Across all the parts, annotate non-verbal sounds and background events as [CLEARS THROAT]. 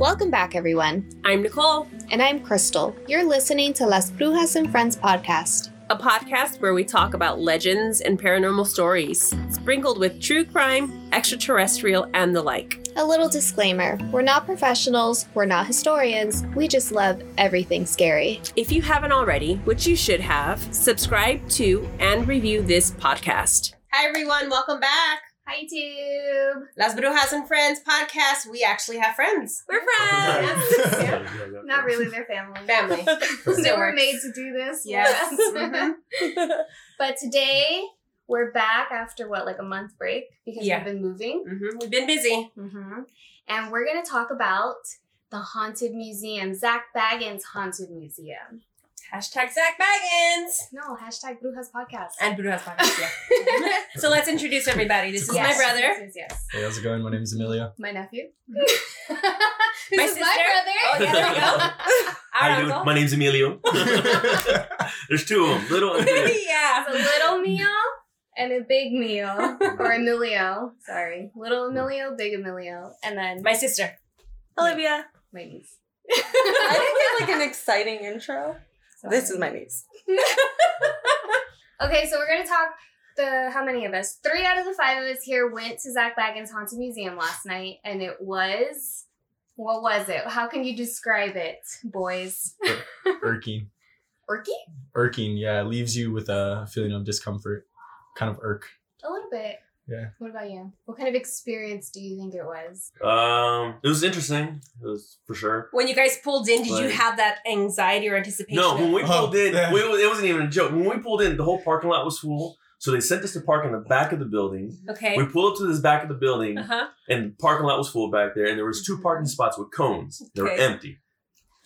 Welcome back, everyone. I'm Nicole, And I'm Crystal. You're listening to Las Brujas and Friends podcast. a podcast where we talk about legends and paranormal stories, sprinkled with true crime, extraterrestrial, and the like. A little disclaimer we're not professionals, we're not historians, we just love everything scary. If you haven't already, which you should have, subscribe to and review this podcast. Hi, everyone. Welcome back. Hi, Tube. Las Brujas and Friends podcast. We actually have friends. We're friends. [LAUGHS] Not really, they're family. Family. [LAUGHS] they Still were works. made to do this. Yes. Mhm. [LAUGHS] But today, we're back after what, like a month break? Because Yeah. we've been moving. hmm We've been busy. hmm And we're going to talk about the Haunted Museum, Zak Bagans Haunted Museum. Hashtag Zak Bagans. No, hashtag Brujas Podcast. And Brujas podcast, yeah. [LAUGHS] so let's introduce everybody. This is Yes, my brother. Yes, yes, yes. Hey, how's it going? My name's Emilio. My nephew. [LAUGHS] [LAUGHS] My is sister. my brother. Oh, yeah, there we go. How Our you doing? uncle. My name's Emilio. There's two of them, little and big. yeah. It's a little meal and a big meal. or Emilio. Sorry. Little Emilio, big Emilio. And then My sister. Olivia. my niece. I didn't get like an exciting intro. This is my niece. [LAUGHS] Okay, so we're gonna talk the how many of us? Three out of the five of us here went to Zak Bagans Haunted Museum last night, and it was what was it? How can you describe it, boys? Er, [LAUGHS] Irking. Orky? Irking, yeah, It leaves you with a feeling of discomfort. Kind of irk. A little bit. Yeah. What about you? What kind of experience do you think it was? Um, it was interesting. It was for sure. When you guys pulled in, did you have that anxiety or anticipation? No, when we Oh, pulled in, yeah. we, it wasn't even a joke. When we pulled in, the whole parking lot was full. So they sent us to park in the back of the building. okay. We pulled up to this back of the building, Uh huh. and the parking lot was full back there. And there was two parking spots with cones. They were empty.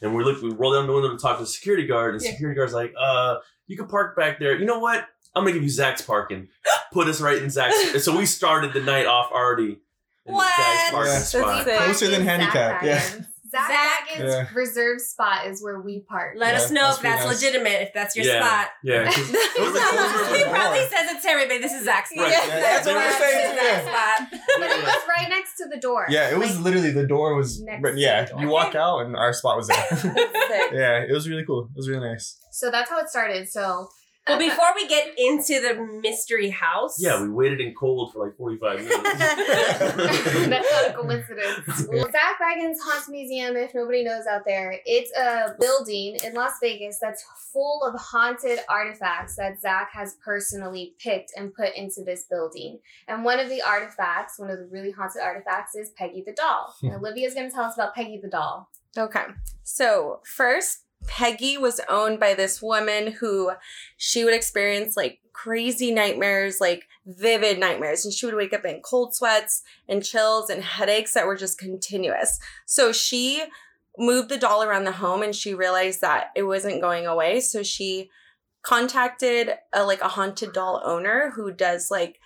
And we looked. We rolled down the window to talk to the security guard, and the Yeah. security guard's like, "Uh, you can park back there. You know what? I'm gonna give you Zach's parking. [GASPS] Put us right in Zach's." so we started the night off already in What? Zach's parking Yeah. spot. Sick. Closer than Zach handicap, yeah. Bagans. Zach, Zach- Yeah. reserved spot is where we park. Let Yeah, us know that's if that's nice. legitimate, if that's your Yeah. spot. Yeah. it was [LAUGHS] he probably says it to everybody. This is Zach's spot. Right. Yeah, that's what we're saying, is Zach's spot. but it was right next to the door. Yeah, it was Like, literally the door was Next yeah, door. you walk out and our spot was there. [LAUGHS] Yeah, it was really cool. It was really nice. so that's how it started. So Well, before we get into the mystery house, Yeah, we waited in cold for like 45 minutes. [LAUGHS] That's not a coincidence. Well, Zak Bagans Haunted Museum, if nobody knows out there, it's a building in Las Vegas that's full of haunted artifacts that Zach has personally picked and put into this building. And one of the artifacts, one of the really haunted artifacts, is Peggy the doll. And Olivia's going to tell us about Peggy the doll. Okay. So first, Peggy was owned by this woman who she would experience like crazy nightmares, like vivid nightmares. And she would wake up in cold sweats and chills and headaches that were just continuous. So she moved the doll around the home and she realized that it wasn't going away. So she contacted a like a haunted doll owner who does like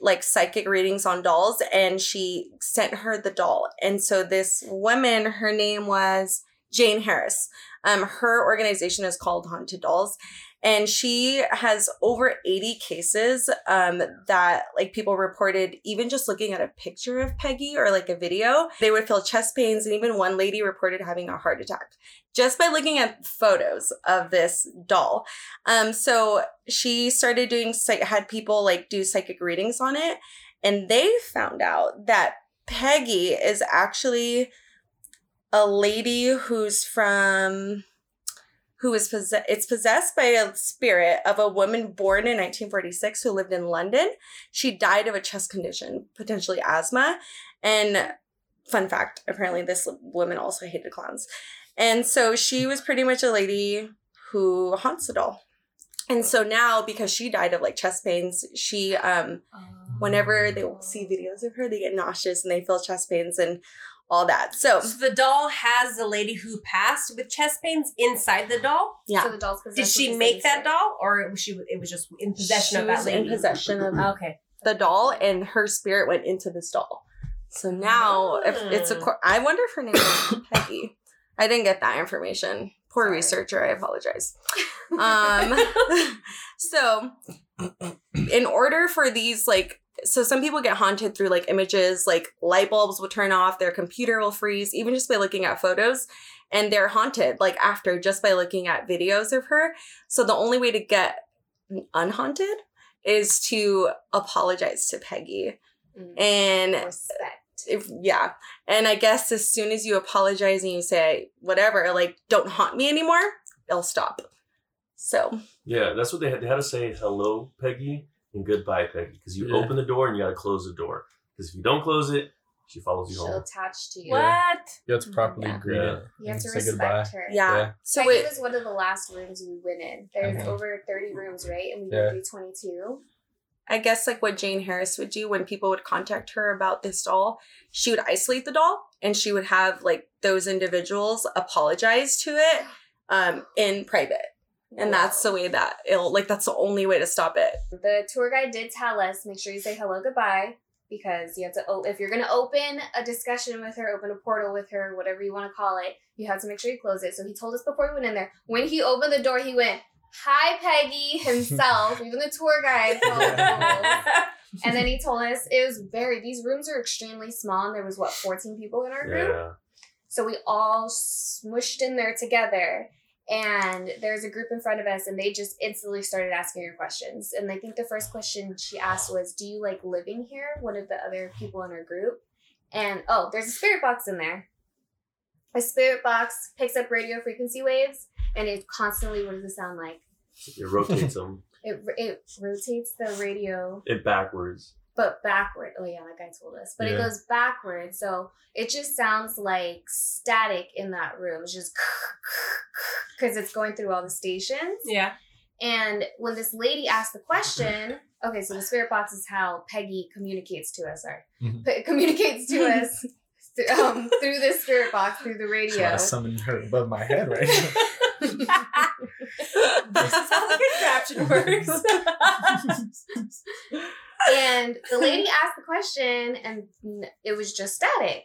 like psychic readings on dolls and she sent her the doll. And so this woman, her name was Jayne Harris. Um, her organization is called Haunted Dolls, and she has over 80 cases um, that like people reported even just looking at a picture of Peggy or like a video, they would feel chest pains, and even one lady reported having a heart attack just by looking at photos of this doll. Um, so she started doing had people like do psychic readings on it, and they found out that Peggy is actually a lady who's from who is possessed it's possessed by a spirit of a woman born in 1946 who lived in London. She died of a chest condition, potentially asthma. And fun fact, apparently this woman also hated clowns. And so she was pretty much a lady who haunts it all And so now because she died of like chest pains, she um whenever they see videos of her, they get nauseous and they feel chest pains and all that. So So the doll has the lady who passed with chest pains inside the doll. yeah. So the doll's Did she make that doll, or was she? It was just in possession she of that was lady. in possession of Okay. the doll, and her spirit went into this doll. So now, if it's a, Mm. I wonder if her name is Peggy. I didn't get that information. Poor Sorry. researcher. I apologize. Um, [LAUGHS] so, in order for these like so some people get haunted through like images, like light bulbs will turn off, their computer will freeze, even just by looking at photos. And they're haunted like after just by looking at videos of her. So the only way to get unhaunted is to apologize to Peggy. Mm. And Respect. if yeah and i guess as soon as you apologize and you say whatever like don't haunt me anymore it'll stop so Yeah, that's what they had. They had to say hello, Peggy, and goodbye, Peggy, because you Yeah. open the door and you got to close the door. Because if you don't close it, she follows you She'll home. attach to you. What? You have to properly Yeah. greet Yeah. it. You have to respect goodbye. her. yeah, Yeah. so Peggy it was one of the last rooms we went in. There's Mhm. over 30 rooms, right? And we Yeah. went through 22. i guess like what jayne harris would do when people would contact her about this doll she would isolate the doll and she would have like those individuals apologize to it um in private and that's the way that it'll like that's the only way to stop it The tour guide did tell us make sure you say hello, goodbye, because you have to. Oh, if you're gonna open a discussion with her, open a portal with her, whatever you want to call it, you have to make sure you close it. So he told us before we went in there. When he opened the door, he went, "Hi, Peggy," [LAUGHS] himself. even the tour guide [LAUGHS] followed the. And then he told us it was very. These rooms are extremely small, and there was what 14 people in our group. Yeah. So we all smushed in there together. And there's a group in front of us, and they just instantly started asking her questions. And I think the first question she asked was, Do you like living here? One of the other people in her group. And oh, there's a spirit box in there. A spirit box picks up radio frequency waves, and it constantly, what does it sound like? It rotates them [LAUGHS] It, it rotates the radio it backwards. But backward. Oh yeah, that guy told us. But it goes backward, so it just sounds like static in that room. It's just [LAUGHS] because it's going through all the stations. Yeah. And when this lady asked the question, okay, so the spirit box is how Peggy communicates to us, or Mhm. pe- communicates to us th- um, [LAUGHS] through this spirit box through the So radio. I summoned her above my head right [LAUGHS] this is how the contraption works. And the lady [LAUGHS] asked the question, and it was just static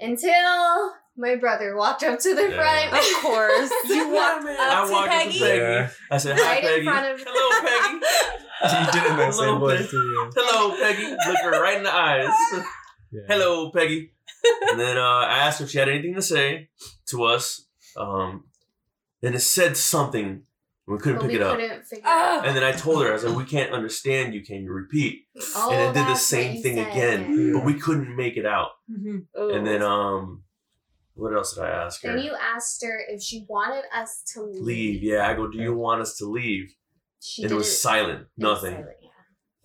until my brother walked up to the Yeah. front. of course [LAUGHS] you walked I up to walked up to Peggy. Peggy. Yeah. I said, "Hi, Right in Peggy. front of- Hello, Peggy. [LAUGHS] you did it in that same Hello, voice Peggy. too. Hello, Peggy. Look her right in the eyes. Yeah. Hello, Peggy. And then uh, I asked her if she had anything to say to us. Um, and it said something. And We couldn't but pick we it up. couldn't figure Oh. And then I told her, I was like, we can't understand you. Can you repeat? Oh, and it did the same thing said. again. But we couldn't make it out. Mhm. And then, um, what else did I ask her? Then you asked her if she wanted us to leave. leave. Yeah, I go, do you want us to leave? She And it was silent. Nothing. silent, yeah.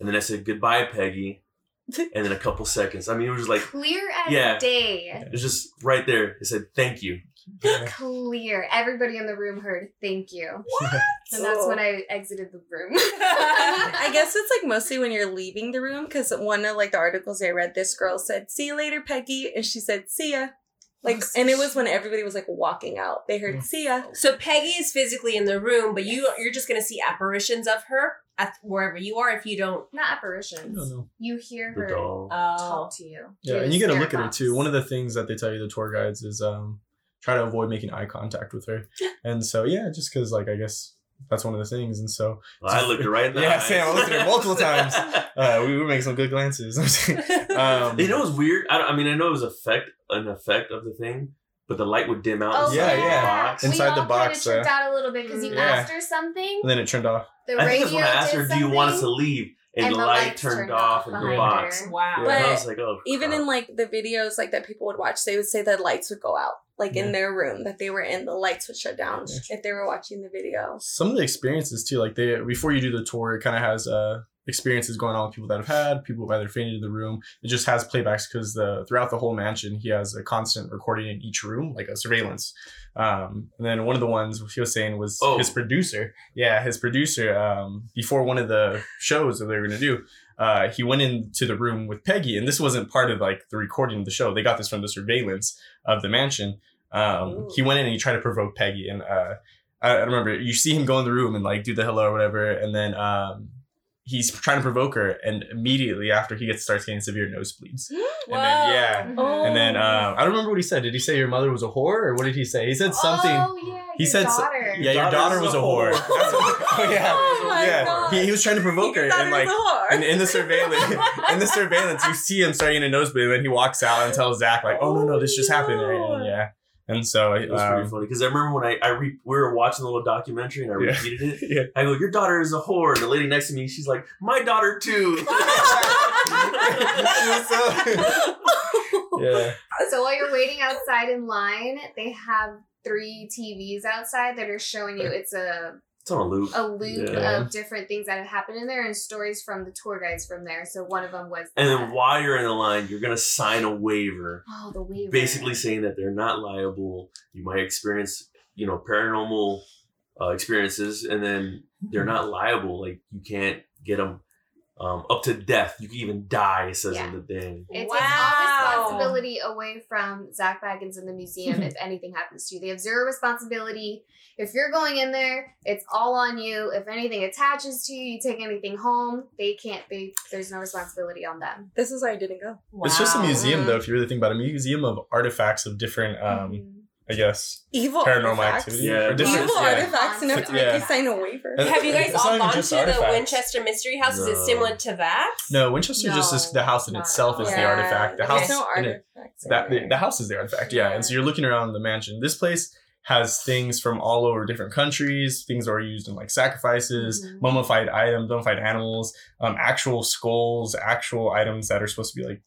And then I said, goodbye, Peggy. and then a couple seconds. I mean, it was like, Clear as Yeah. day. it was just right there. It said, thank you. Yeah. [LAUGHS] Clear. Everybody in the room heard thank you. [LAUGHS] Yeah. And that's when I exited the room. [LAUGHS] I guess it's like mostly when you're leaving the room because one of like the articles I read, this girl said, "See you later, Peggy," and she said, "See ya." Like, and it was when everybody was like walking out. They heard, "See ya." So Peggy is physically in the room, but you you're just gonna see apparitions of her at wherever you are if you don't. Not apparitions. don't know. You hear The her doll. Oh. talk to you. Yeah, and you get to spirit look at her too. One of the things that they tell you the tour guides is um try to avoid making eye contact with her. And so yeah, just because like I guess that's one of the things. And so Well, I looked her right in the [LAUGHS] Yeah, eyes. Sam, I looked at her multiple times. [LAUGHS] uh, we were making some good glances. [LAUGHS] um, you know what's weird? I, I mean, I know it was effect an effect of the thing, but the light would dim out. Oh, inside Yeah, the yeah. box. We Inside the all box, Kind of tripped uh, out a little bit because you Yeah. asked her something. and then it turned off. The I radio think that's when I asked her, "Do you want us to leave?" And, and the, the light turned turned off off in the box. her. Wow. Yeah, But I was like, "Oh." Even crap. in like the videos like that people would watch, they would say that lights would go out, like Yeah. in their room that they were in, the lights would shut down Yeah. if they were watching the video. Some of the experiences too, like they before you do the tour, it kind of has uh experiences going on with people that have had people who've either fainted in the room. It just has playbacks because the throughout the whole mansion, he has a constant recording in each room, like a surveillance. Um, and then one of the ones he was saying was Oh. his producer. Yeah, his producer. Um, before one of the shows that they were gonna do, uh, he went into the room with Peggy, and this wasn't part of like the recording of the show. They got this from the surveillance of the mansion. Um, he went in and he tried to provoke Peggy, and uh, I, I remember you see him go in the room and like do the hello or whatever, and then um, he's trying to provoke her, and immediately after he gets starts getting severe nosebleeds. [GASPS] And Whoa. then yeah, Oh. and then um, I don't remember what he said. Did he say your mother was a whore, or what did he say? He said something. Oh yeah, he your said, daughter. "Yeah, your daughter was a whore." That's [LAUGHS] what- oh yeah, [LAUGHS] Oh my yeah. God. He, he was trying to provoke her, Your and like, a whore. And in the surveillance, [LAUGHS] in the surveillance, you see him starting a nosebleed, and then he walks out and tells Zach like, "Oh no, no, this just happened." Oh, And, yeah, and so It was pretty um, funny because I remember when I, I re- we were watching the little documentary and I Yeah. repeated it. [LAUGHS] yeah. I go, "Your daughter is a whore," and the lady next to me, she's like, "My daughter too." [LAUGHS] yeah. So while you're waiting outside in line, they have three TVs outside that are showing you it's a it's on a loop. a loop Yeah. of different things that have happened in there and stories from the tour guides from there. So one of them was And that. then while you're in the line, you're gonna sign a waiver, oh the waiver basically saying that they're not liable. You might experience, you know, paranormal uh, experiences, and then they're not liable. Like you can't get them um, up to death. You can even die. It says Yeah. in the thing. It takes Wow. Responsibility away from Zak Bagans in the museum [LAUGHS] if anything happens to you. They have zero responsibility. If you're going in there, it's all on you. If anything attaches to you, you take anything home, they can't they there's no responsibility on them. This is why I didn't go. It's just a museum, though. If you really think about it, a museum of artifacts of different, um, Mhm. I guess, Evil paranormal artifacts. activity. Yeah, or Evil yeah. artifacts enough to Yeah. make you sign a waiver. Have you guys It's all gone to just the. Winchester Mystery House? Is it similar to that? No, Winchester just is the house in itself is all. the artifact. The there's house no in it- artifacts. that the, in the house is the artifact, yeah. And so you're looking around the mansion. This place has things from all over different countries. Things that are used in like sacrifices, Mhm. mummified items, mummified animals, um, actual skulls, actual items that are supposed to be like,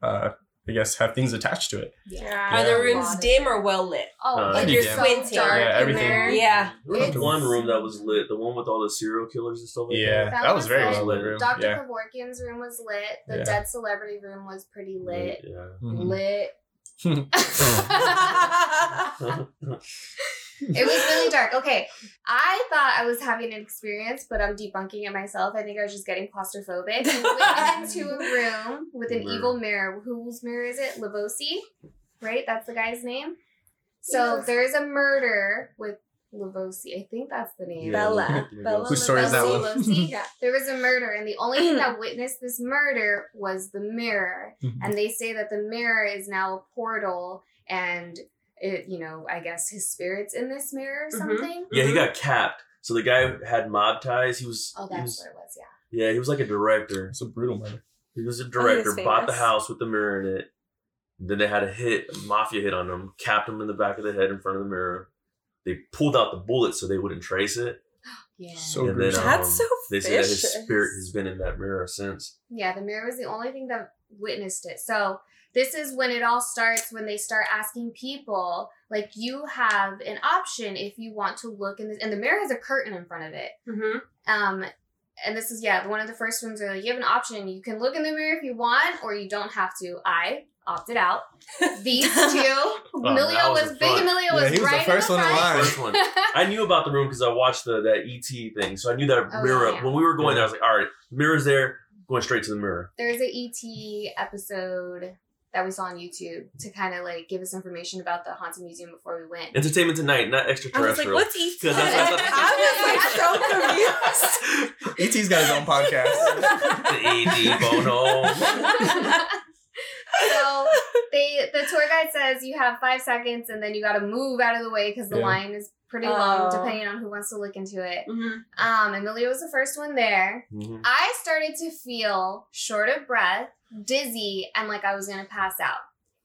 uh, I guess, have things attached to it. Yeah. Are the rooms dim or well lit? Oh, Uh, like Pretty you're Squinting. dark Yeah, in everything. there. Yeah. There was one room that was lit, the one with all the serial killers and stuff like that. Yeah, that. that, was very lit. well lit room. Dr. Yeah. Kevorkian's room was lit. The Yeah. dead celebrity room was pretty lit. Yeah. Mhm. Lit. [LAUGHS] [LAUGHS] [LAUGHS] Mm-hmm. [LAUGHS] It was really dark. Okay, I thought I was having an experience, but I'm debunking it myself. I think I was just getting claustrophobic. We went into a [LAUGHS] room with an Mirror. evil mirror. Whose mirror is it? Lavosi, right? That's the guy's name. So Yes. there's a murder with Lavosi. I think that's the name. Bella. Yeah. Bella Whose story is that Lavosi, one? Lavosi. [LAUGHS] Yeah. There was a murder, and the only thing that [CLEARS THROAT] witnessed this murder was the mirror. Mhm. And they say that the mirror is now a portal, and it, you know, I guess his spirit's in this mirror or Mhm. something. Yeah, he got capped. So the guy had mob ties. He was. Oh, he that's was- what it was. Yeah. yeah, he was like a director. It's a brutal murder. He was a he's director. Bought the house with the mirror in it. Then they had a hit, a mafia hit on him. Capped him in the back of the head in front of the mirror. They pulled out the bullet so they wouldn't trace it. [GASPS] Yeah. So and then gruesome. um, That's so they say that his spirit has been in that mirror since. yeah, the mirror was the only thing that witnessed it. So this is when it all starts when they start asking people like you have an option if you want to look in this and the mirror has a curtain in front of it Mm-hmm. um and this is yeah one of the first ones are like you have an option you can look in the mirror if you want or you don't have to i opted out [LAUGHS] these two that Emilio was was, big front. Emilio Yeah, was he was the right first in the one front. line. First one. I knew about the room because I watched the that ET thing, so I knew that Oh, mirror. yeah. When we were going there, I was like, "All right, mirror's there, going straight to the mirror." there's a et episode that we saw on youtube to kind of like give us information about the haunted museum before we went Entertainment Tonight, not I was like, extraterrestrial. what's ET? [LAUGHS] 'Cause that's- that's- I was like so confused. [LAUGHS] ET's got his own podcast. the AD Bono. so they the tour guide says you have five seconds and then you got to move out of the way because the Yeah. line is pretty long Oh. depending on who wants to look into it Mm-hmm. um emilio was the first one there Mhm. i started to feel short of breath dizzy and like i was gonna pass out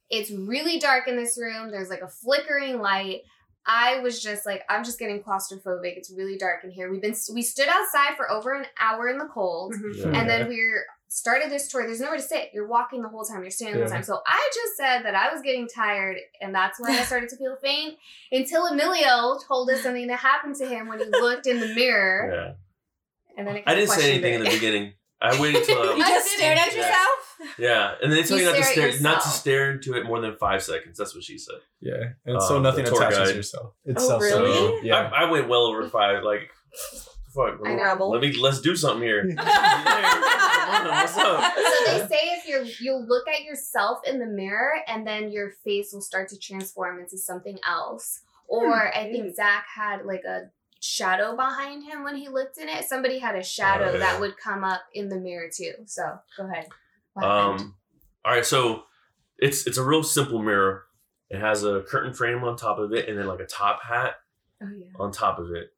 it's really dark in this room there's like a flickering light I was just like, I'm just getting claustrophobic. It's really dark in here. We've been we stood outside for over an hour in the cold. Mm-hmm. Yeah. And then we're started this tour. There's nowhere to sit. You're walking the whole time. You're standing the whole time. So I just said that I was getting tired, and that's when I [LAUGHS] started to feel faint. Until Emilio told us something that happened to him when he looked in the mirror, Yeah. and then I, I didn't say questioned anything in the beginning. I waited till [LAUGHS] You just stared at yourself? yeah, and they tell You you not to stare stare, not to stare into it more than five seconds. That's what she said. Yeah, and so Um, nothing the tour attaches guide. yourself. It's Oh, self-serving. really? Yeah. I, I went well over five. Like, fuck, I know. Let me let's do something here. [LAUGHS] [LAUGHS] What's up? So they say if you're you'll look at yourself in the mirror and then your face will start to transform into something else. Or I think Zach had like a shadow behind him when he looked in it. Somebody had a shadow Oh, yeah. that would come up in the mirror too. So go ahead. Um, all right, so it's it's a real simple mirror. It has a curtain frame on top of it, and then like a top hat oh yeah. on top of it.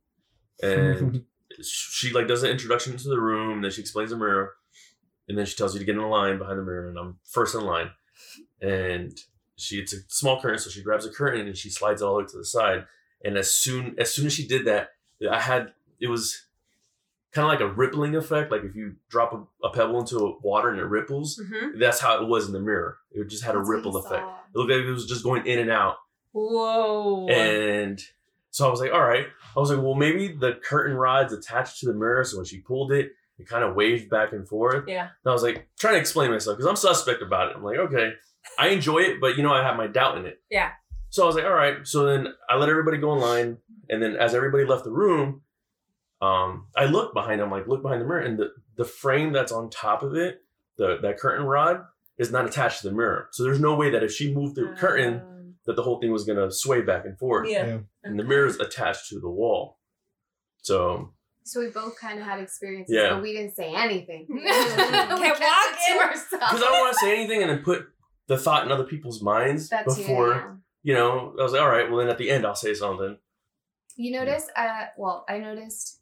And [LAUGHS] she like does an introduction to the room, and then she explains the mirror, and then she tells you to get in a line behind the mirror, and I'm first in line. And she it's a small curtain, so she grabs a curtain and she slides it all the way to the side. And as soon as soon as she did that, I had it was kind of like a rippling effect, like if you drop a, a pebble into water and it ripples. Mhm. That's how it was in the mirror. It just had That's a ripple effect. saw. It looked like it was just going in and out. Whoa. And so I was like, all right. I was like, well, maybe the curtain rod's attached to the mirror. So when she pulled it, it kind of waved back and forth. yeah. And I was like, trying to explain myself because I'm suspect about it. I'm like, okay, I enjoy it, but you know, I have my doubt in it. Yeah. So I was like, all right. So then I let everybody go in line. And then as everybody left the room, um, I looked behind them, like look behind the mirror, and the, the frame that's on top of it, the that curtain rod, is not attached to the mirror. So there's no way that if she moved the curtain, Um, that the whole thing was gonna sway back and forth. yeah. And the mirror is attached to the wall. So So we both kind of had experiences, Yeah. but we didn't say anything. Can't Can't walk in. because I don't want to say anything and then put the thought in other people's minds That's before yeah. You know. I was like, all right, well then at the end I'll say something. You notice, uh, well, I noticed,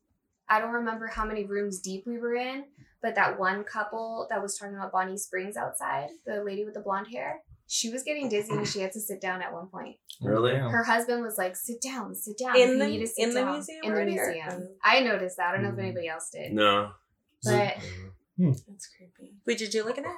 I don't remember how many rooms deep we were in, but that one couple that was talking about Bonnie Springs outside, the lady with the blonde hair, she was getting dizzy and she had to sit down at one point. Really? Her husband was like, sit down, sit down. In the- need to sit in the museum In the already, or- museum. Oh. I noticed that. I don't know if Mm. anybody else did. No. But That's creepy. Wait, did you look at it?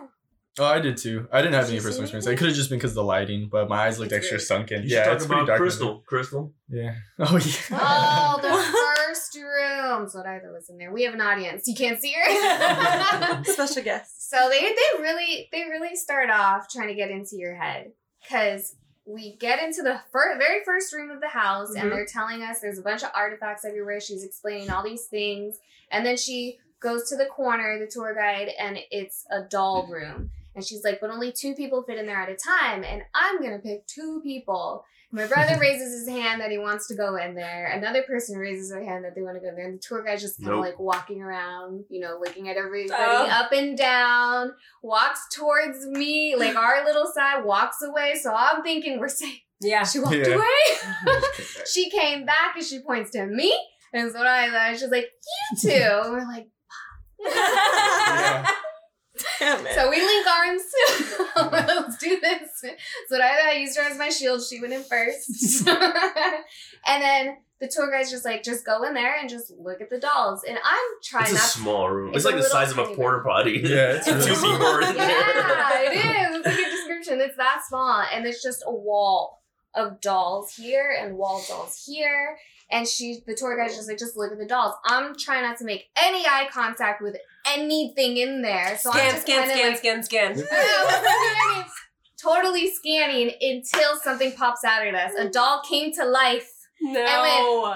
Oh, I did too. I didn't have Did any you see personal experience. anything? It could have just been because of the lighting, but my eyes looked It's extra really- sunken. You yeah, should it's talk pretty dark. in Crystal. Crystal. Yeah. [LAUGHS] Oh yeah. Oh, the first room. So either was in there. We have an audience. You can't see her. [LAUGHS] Special guest. so they they really they really start off trying to get into your head because we get into the fir- very first room of the house Mhm. and they're telling us there's a bunch of artifacts everywhere. She's explaining all these things, and then she goes to the corner, the tour guide, and it's a doll room. And she's like, but only two people fit in there at a time, and I'm gonna pick two people. My brother [LAUGHS] raises his hand that he wants to go in there. Another person raises their hand that they want to go in there. And the tour guide's just kind of Nope. like walking around, you know, looking at everybody Oh. up and down, walks towards me, like our [LAUGHS] little side, walks away. So I'm thinking we're safe. Yeah. She walked Yeah. away. [LAUGHS] she came back and she points to me. And so I thought, she's like, you two. And we're like, Yeah. Damn it. so we link arms. [LAUGHS] Let's do this. So I, I used her as my shield. She went in first. [LAUGHS] and then the tour guide's just like, just go in there and just look at the dolls. And I'm trying It's a not to. small room. It's, It's like the size of a porta potty. Yeah, it's [LAUGHS] two really people are in Yeah, it is. It's a good description. It's that small. And it's just a wall of dolls here and wall dolls here. And she, the tour guide's just like, just look at the dolls. I'm trying not to make any eye contact with anything in there. So I'm Scan, just scan, scan, like, scan, scan. [LAUGHS] I know, totally scanning until something pops out at us. A doll came to life. No.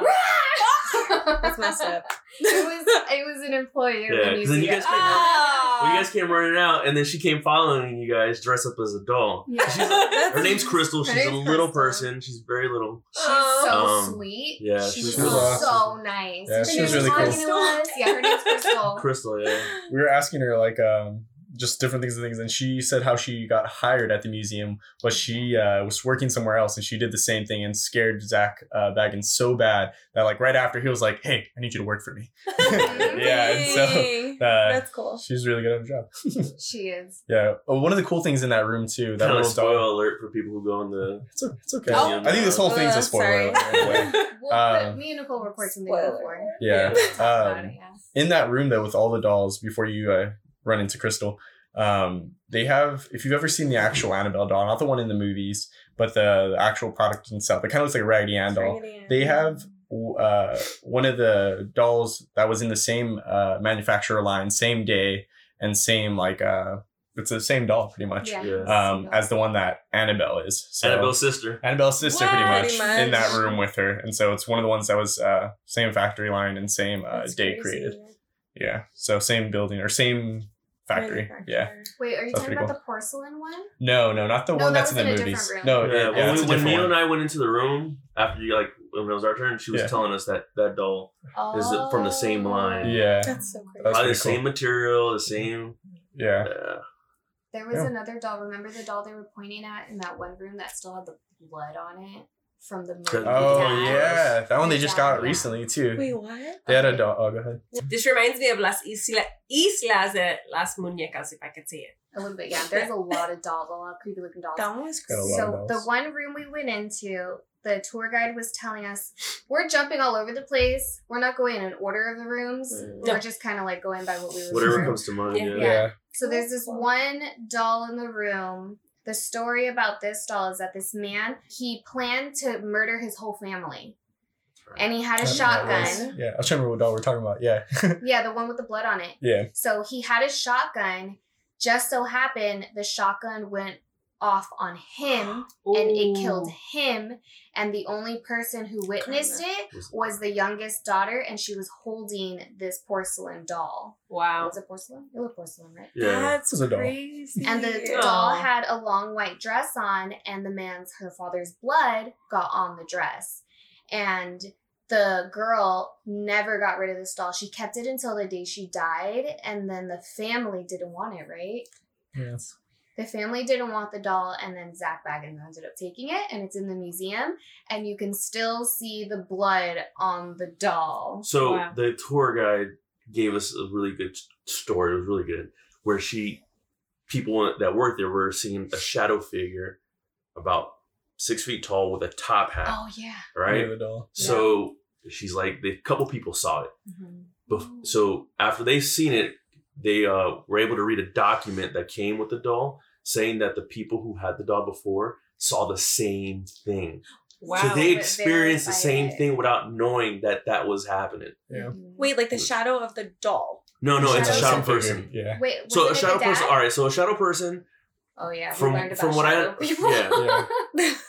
That's messed up. [LAUGHS] It was it was an employee of Yeah, the 'cause then you museum. guys came Ah. Well, you guys came running out, and then she came following you guys dressed up as a doll. Yeah. She's [LAUGHS] her name's Crystal. Her She's a little Crystal. person. She's very little. She's so Um, sweet. yeah, she she was was awesome. so nice. Yeah, And she was really cool. to. Yeah, her name's Crystal. [LAUGHS] Crystal, yeah. we were asking her like um just different things and things and she said how she got hired at the museum but she uh, was working somewhere else and she did the same thing and scared zach uh, bagans so bad that like right after he was like hey i need you to work for me [LAUGHS] yeah and so [LAUGHS] Dang. uh, That's cool. she's really good at her job [LAUGHS] She is. yeah oh, one of the cool things in that room too that Kind of little spoil doll alert for people who go in the. it's, o- it's okay Oh. i think this whole thing's a spoiler sorry. alert anyway. [LAUGHS] We'll Um, me and Nicole report something Spoiler. before. yeah We'll um, it, yeah. in that room though with all the dolls before you uh, run into crystal um, they have if you've ever seen the actual annabelle doll not the one in the movies but the, the actual product itself it kind of looks like a raggedy ann doll they have uh, one of the dolls that was in the same uh, manufacturer line same day and same like uh, it's the same doll pretty much Yeah. Yeah. um, as the one that annabelle is so Annabelle's sister. Annabelle's sister, pretty much, Pretty in that room with her, and so it's one of the ones that was uh, same factory line and same uh, That's day crazy. created. Yeah, so same building or same factory. Yeah, Wait, are you That's talking pretty about the porcelain one? no, no, not the No, one that that's in the in movies. different room. No, Yeah, yeah, when, it's we, a when different Neil and I went into the room after you like when it was our turn, she was Yeah. telling us that that doll Is it from the same Oh. line? Yeah. That's so crazy. That's probably the pretty cool. same material, the same. Yeah. Uh, There was Yeah. another doll. Remember the doll they were pointing at in that one room that still had the blood on it from the movie? Oh Dad? yeah, that one they just got recently too. Wait, what? They had a dog. Oh, go ahead. This reminds me of Las Isla, Islas de las Muñecas, if I could say it. A little bit, yeah. There's a lot of dolls, a lot of creepy looking dolls. That one was Got a crazy. lot So the one room we went into, the tour guide was telling us we're jumping all over the place. We're not going in an order of the rooms. Mm. We're No. just kind of like going by what we were. whatever remember. comes to mind. Yeah. Yeah. Yeah. So there's this one doll in the room. The story about this doll is that this man he planned to murder his whole family, and he had a That- that shotgun. was- yeah, I was trying to remember what dog we're talking about. Yeah. [LAUGHS] Yeah, the one with the blood on it. yeah. So he had a shotgun. Just so happened the shotgun went off on him and it killed him. And the only person who witnessed it was the youngest daughter, and she was holding this porcelain doll. Wow. Was it porcelain? It was porcelain, right? Yeah. That's This is crazy. And the Aw. doll had a long white dress on, and the man's, her father's blood got on the dress. And the girl never got rid of this doll. She kept it until the day she died, and then the family didn't want it, right? Yes. The family didn't want the doll, and then Zak Bagans ended up taking it, and it's in the museum, and you can still see the blood on the doll. So Wow. the tour guide gave us a really good story. It was really good, where she people that worked there were seeing a shadow figure about six feet tall with a top hat, Oh yeah. right? Yeah, the doll. So she's like, the couple people saw it. Mm-hmm. Bef- so after they seen it, they uh, were able to read a document that came with the doll saying that the people who had the doll before saw the same thing. Wow. so they experienced the same it. thing without knowing that that was happening. Yeah. Wait, like the shadow of the doll. No, no, it's a Shadow shadow person. Yeah. Wait, So a wasn't it shadow the person. All right. So a shadow person. Oh yeah, we From- learned about from what I- shadow people. [LAUGHS] yeah. [LAUGHS] Yeah. [LAUGHS]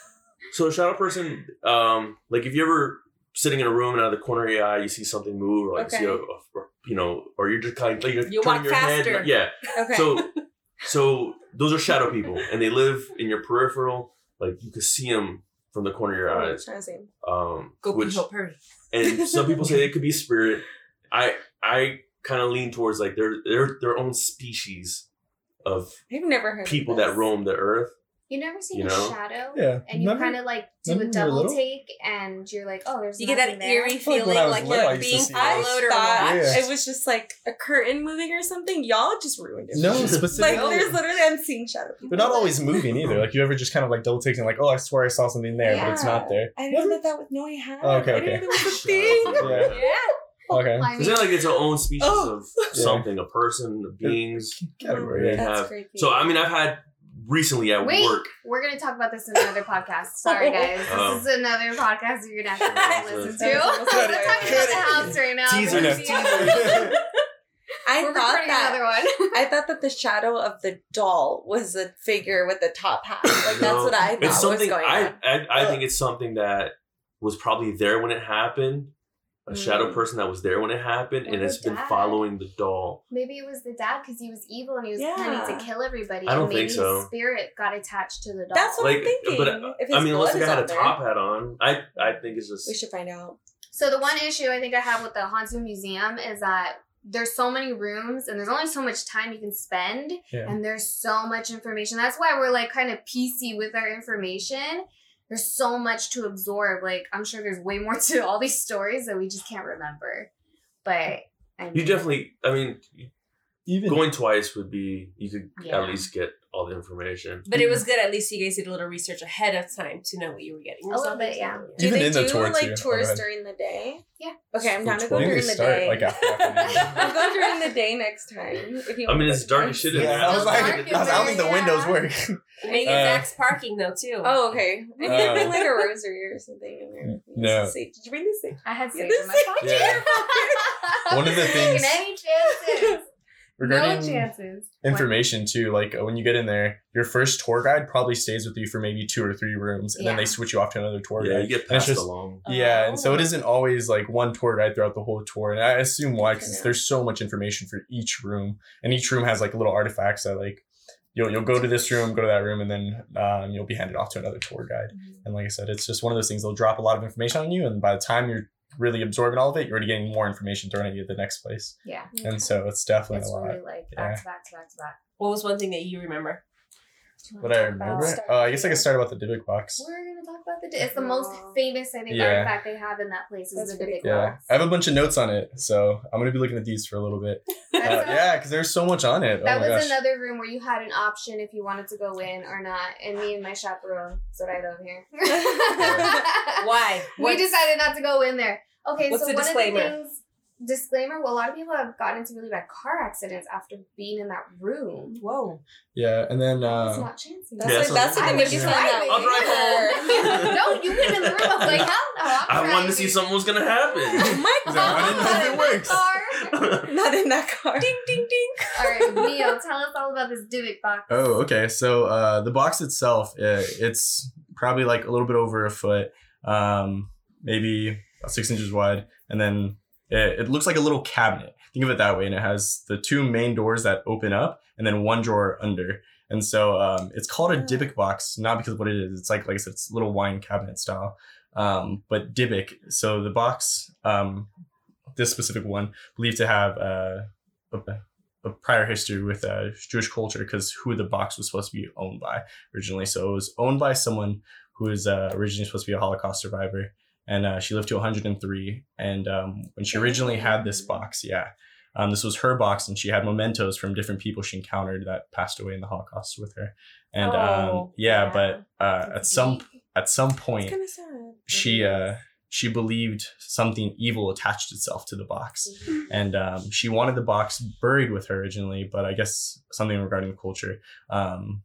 So a shadow person. Um, like if you ever sitting in a room and out of the corner of your eye you see something move, or like see a, a- or, you know, or you're just kind of like you're You turning your faster. head. Yeah. Okay. So, [LAUGHS] so those are shadow people, and they live in your peripheral. Like you can see them from the corner of your Oh, eyes. trying to say. Um, Go which Purry. and some people say it [LAUGHS] could be spirit. I I kind of lean towards like they're they're their own species of I've never heard people that roam the earth. You never seen You a shadow? Yeah. And you kind of like do a when you were double little? take, and you're like, oh, there's You get that there. eerie feel like feeling like little, you're being see I those. followed or thought watched. It was just like a curtain moving or something. Y'all just ruined it. No, [LAUGHS] specifically, like there's literally I'm seeing shadow people. They're not always moving either. Like you ever just kind of like double taking, like, oh, I swear I saw something there, but it's not there. I didn't know that that was no, I had. Oh, okay, I didn't okay. know that was a thing. people, Yeah. [LAUGHS] Yeah. Okay. I Is mean, it like its its own species Oh. of [LAUGHS] Yeah. something, a person, of beings? Category. Yeah. That's have- creepy. So I mean, I've had recently at Wait. work. we're gonna talk about this in another podcast. [LAUGHS] Sorry, oh. guys. Oh. This is another podcast you're gonna have to listen to. That was we're talking about the house right now. Teaser, We're teaser. [LAUGHS] I We're thought that another one. [LAUGHS] I thought that the shadow of the doll was a figure with a top hat. Like that's what I thought It's something was going I, on. I I Ugh. think it's something that was probably there when it happened. A shadow Mm. person that was there when it happened, Or and the it's been dad. following the doll. Maybe it was the dad because he was evil and he was Yeah. planning to kill everybody. I don't and maybe think so. His spirit got attached to the doll. That's what Like, I'm thinking. but uh, If I mean, unless the guy had a there, top hat on, I I think it's just We should find out. So the one issue I think I have with the Haunted Museum is that there's so many rooms and there's only so much time you can spend Yeah. and there's so much information. That's why we're like kind of PC with our information. There's so much to absorb. Like I'm sure there's way more to all these stories that we just can't remember. But I mean, you definitely. I mean, Even going twice would be you could Yeah. at least get all the information. But it was good. At least you guys did a little research ahead of time to know what you were getting. A little bit, yeah. Do Even they in the do tour, like. Tours during the day? Yeah. Okay, I'm down to go during the start day. like after. [LAUGHS] I'll go during the day next time. If you I mean, want it's dark as shit in there. Yeah, I was like, I, in was, I don't think the windows yeah. work. Maybe Uh, Zach's parking though too. Oh, okay. Maybe Uh, bring like a rosary or something in there. No. Did you bring the sage? I had Yeah, sage in my pocket. [LAUGHS] One of the things- Any chances? no Regarding chances. information too, like uh, when you get in there, your first tour guide probably stays with you for maybe two or three rooms, and then they switch you off to another tour Yeah, guide. you get And passed just- along. Yeah, and so it Oh. isn't always like one tour guide throughout the whole tour, and I assume why because there's so much information for each room, and each room has like little artifacts that like you'll you'll go to this room, go to that room, and then um, you'll be handed off to another tour guide. And like I said, it's just one of those things. They'll drop a lot of information on you, and by the time you're really absorbing all of it, you're already getting more information thrown at you at the next place. Yeah. And so it's definitely It's a lot. really like Yeah. back to back to back to back. What was one thing that you remember? Do What I remember, oh, I guess I Wars? could start about the Dybbuk box. We're gonna talk about the. It's the most famous, I think, Yeah. artifact they have in that place is That's the pretty Dybbuk cool. Yeah, box. I have a bunch of notes on it, so I'm gonna be looking at these for a little bit. [LAUGHS] Uh, yeah, because there's so much on it. That oh my was gosh. another room where you had an option if you wanted to go in or not. And me and my chaperone, that's what I love here. [LAUGHS] Why? we decided not to go in there. Okay, What's so the one disclaimer? of the things disclaimer, well a lot of people have gotten into really bad car accidents after being in that room. Whoa. Yeah, and then uh it's not chancy. That's Yeah, like so- that's what I they was make you that driving. I'll drive paper. no, you went in the room. I was like, hell no. I'm I wanted to see driving. something was gonna happen. Oh my Is that- I didn't know if it works. car. [LAUGHS] Not in that car. Ding ding ding. All right, Neo, tell us all about this Dybbuk box. Oh, okay. So uh, the box itself, uh, it's probably like a little bit over a foot, um, maybe about six inches wide, and then it, it looks like a little cabinet. Think of it that way, and it has the two main doors that open up, and then one drawer under. And so um, it's called a Dybbuk box, not because of what it is. It's like like I said, it's a little wine cabinet style. Um, but Dybbuk, so the box, um, this specific one, believed to have uh, a, a prior history with uh, Jewish culture because who the box was supposed to be owned by originally. So it was owned by someone who was uh, originally supposed to be a Holocaust survivor, and uh, she lived to 103. And um, when she originally had this box, yeah, um, this was her box, and she had mementos from different people she encountered that passed away in the Holocaust with her. And um, Oh, yeah, yeah. but uh, at some at some point, kind of sad. she uh, she believed something evil attached itself to the box and um, she wanted the box buried with her originally but i guess something regarding the culture um,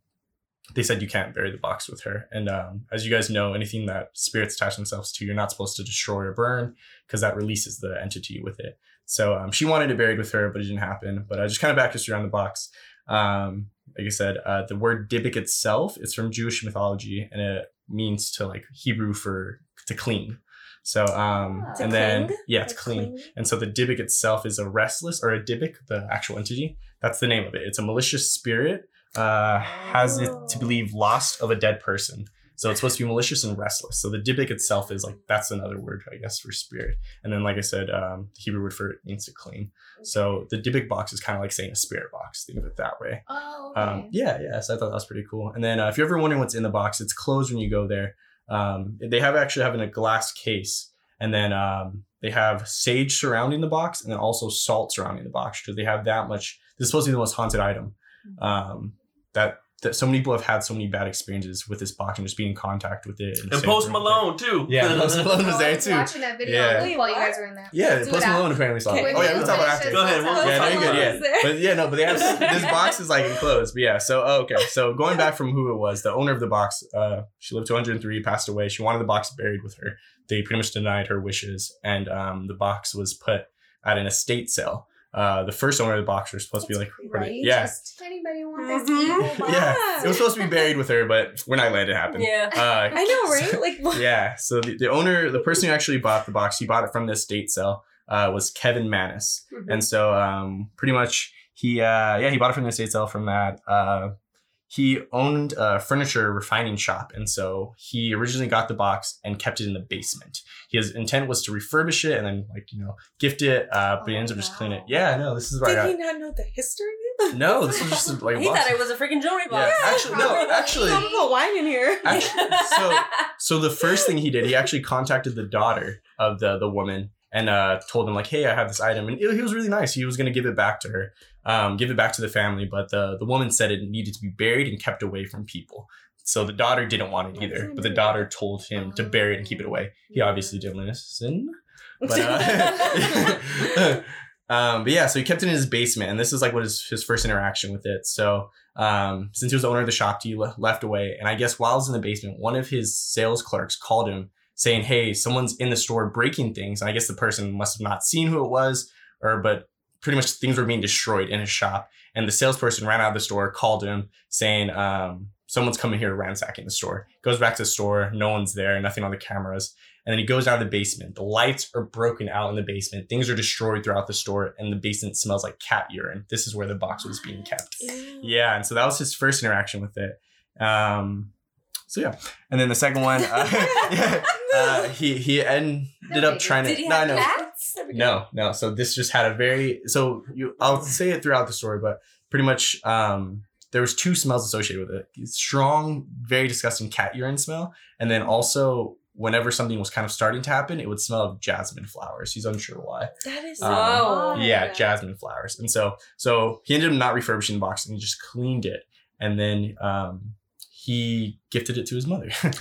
they said you can't bury the box with her and um, as you guys know anything that spirits attach themselves to you're not supposed to destroy or burn because that releases the entity with it so um, she wanted it buried with her but it didn't happen but i just kind of back history on the box um, like i said uh, the word Dybbuk itself is from jewish mythology and it means to like hebrew for to clean so um Ah. And then cling? yeah it's clean and so the Dybbuk itself is a restless or a Dybbuk, the actual entity. That's the name of it. It's a malicious spirit. Uh, has it to believe lost of a dead person. So it's supposed to be malicious and restless. So the Dybbuk itself is like that's another word, I guess, for spirit. And then, like I said, um, the Hebrew word for it means to clean. So the Dybbuk box is kind of like saying a spirit box. Think of it that way. Oh, okay. Um, yeah, yeah. So I thought that was pretty cool. And then uh, if you're ever wondering what's in the box, it's closed when you go there. Um, they have actually having a glass case, and then um, they have sage surrounding the box, and then also salt surrounding the box because they have that much. This is supposed to be the most haunted item. Um, that that so many people have had so many bad experiences with this box and just being in contact with it. and staying Post. Malone too. Yeah, [LAUGHS] Post Malone was I there was too. watching that video Yeah. while you guys were in there. Yeah, Do it Post. Malone apparently saw it. Oh yeah, we'll talk about it after. Go ahead, we'll- we'll yeah, no, you're good. Yeah, but yeah, no, but they have this box is like enclosed. But yeah, so oh, okay, so going back from who it was, the owner of the box, uh, she lived to 103, passed away. She wanted the box buried with her. They pretty much denied her wishes, and um, the box was put at an estate sale. Uh, the first owner of the box was supposed to be like, Right? yeah, Just, anybody want this Mhm. box? yeah, it was supposed to be buried with her, but we're not letting it happen. Yeah. Uh, [LAUGHS] I know, right? Like, what? yeah. So the, the owner, the person who actually bought the box, he bought it from the estate sale, uh, was Kevin Mannis. And so um, pretty much he, uh, yeah, he bought it from the estate sale from that. He owned a furniture refining shop. And so he originally got the box and kept it in the basement. His intent was to refurbish it and then like, you know, gift it, uh, but he Oh, ends up just cleaning it. wow. Yeah, no, this is where Did I he not know the history? [LAUGHS] No, this was just like, he thought it was a freaking jewelry Yeah, box. actually, no, [LAUGHS] actually, Don't put wine in here. Actually, so so the first thing he did, he [LAUGHS] actually contacted the daughter of the the woman and uh, told him like, "Hey, I have this item," and he was really nice. He was gonna give it back to her, um, give it back to the family, but the the woman said it needed to be buried and kept away from people. So the daughter didn't want it either, but the daughter told him to bury it and keep it away. He obviously didn't listen, [LAUGHS] but uh, [LAUGHS] um, but yeah, so he kept it in his basement, and this is like what his his first interaction with it. So um, since he was the owner of the shop, he le- left away, and I guess while he was in the basement, one of his sales clerks called him saying, "Hey, someone's in the store breaking things." And I guess the person must have not seen who it was, or but pretty much things were being destroyed in his shop. And the salesperson ran out of the store, called him, saying, um, someone's coming here ransacking the store. Goes back to the store, no one's there, nothing on the cameras. And then he goes down to the basement. The lights are broken out in the basement. Things are destroyed throughout the store, and the basement smells like cat urine. This is where the box was being kept. Yeah, and so that was his first interaction with it. Um, so yeah, and then the second one, uh, [LAUGHS] uh, he he ended up trying to. He no, have no, cats? no, no. So this just had a very so you. I'll say it throughout the story, but pretty much um, there was two smells associated with it: strong, very disgusting cat urine smell, and then also whenever something was kind of starting to happen, it would smell of jasmine flowers. He's unsure why. That is Um, so yeah, yeah. jasmine flowers. And so so he ended up not refurbishing the box and he just cleaned it. And then um he gifted it to his mother. [LAUGHS]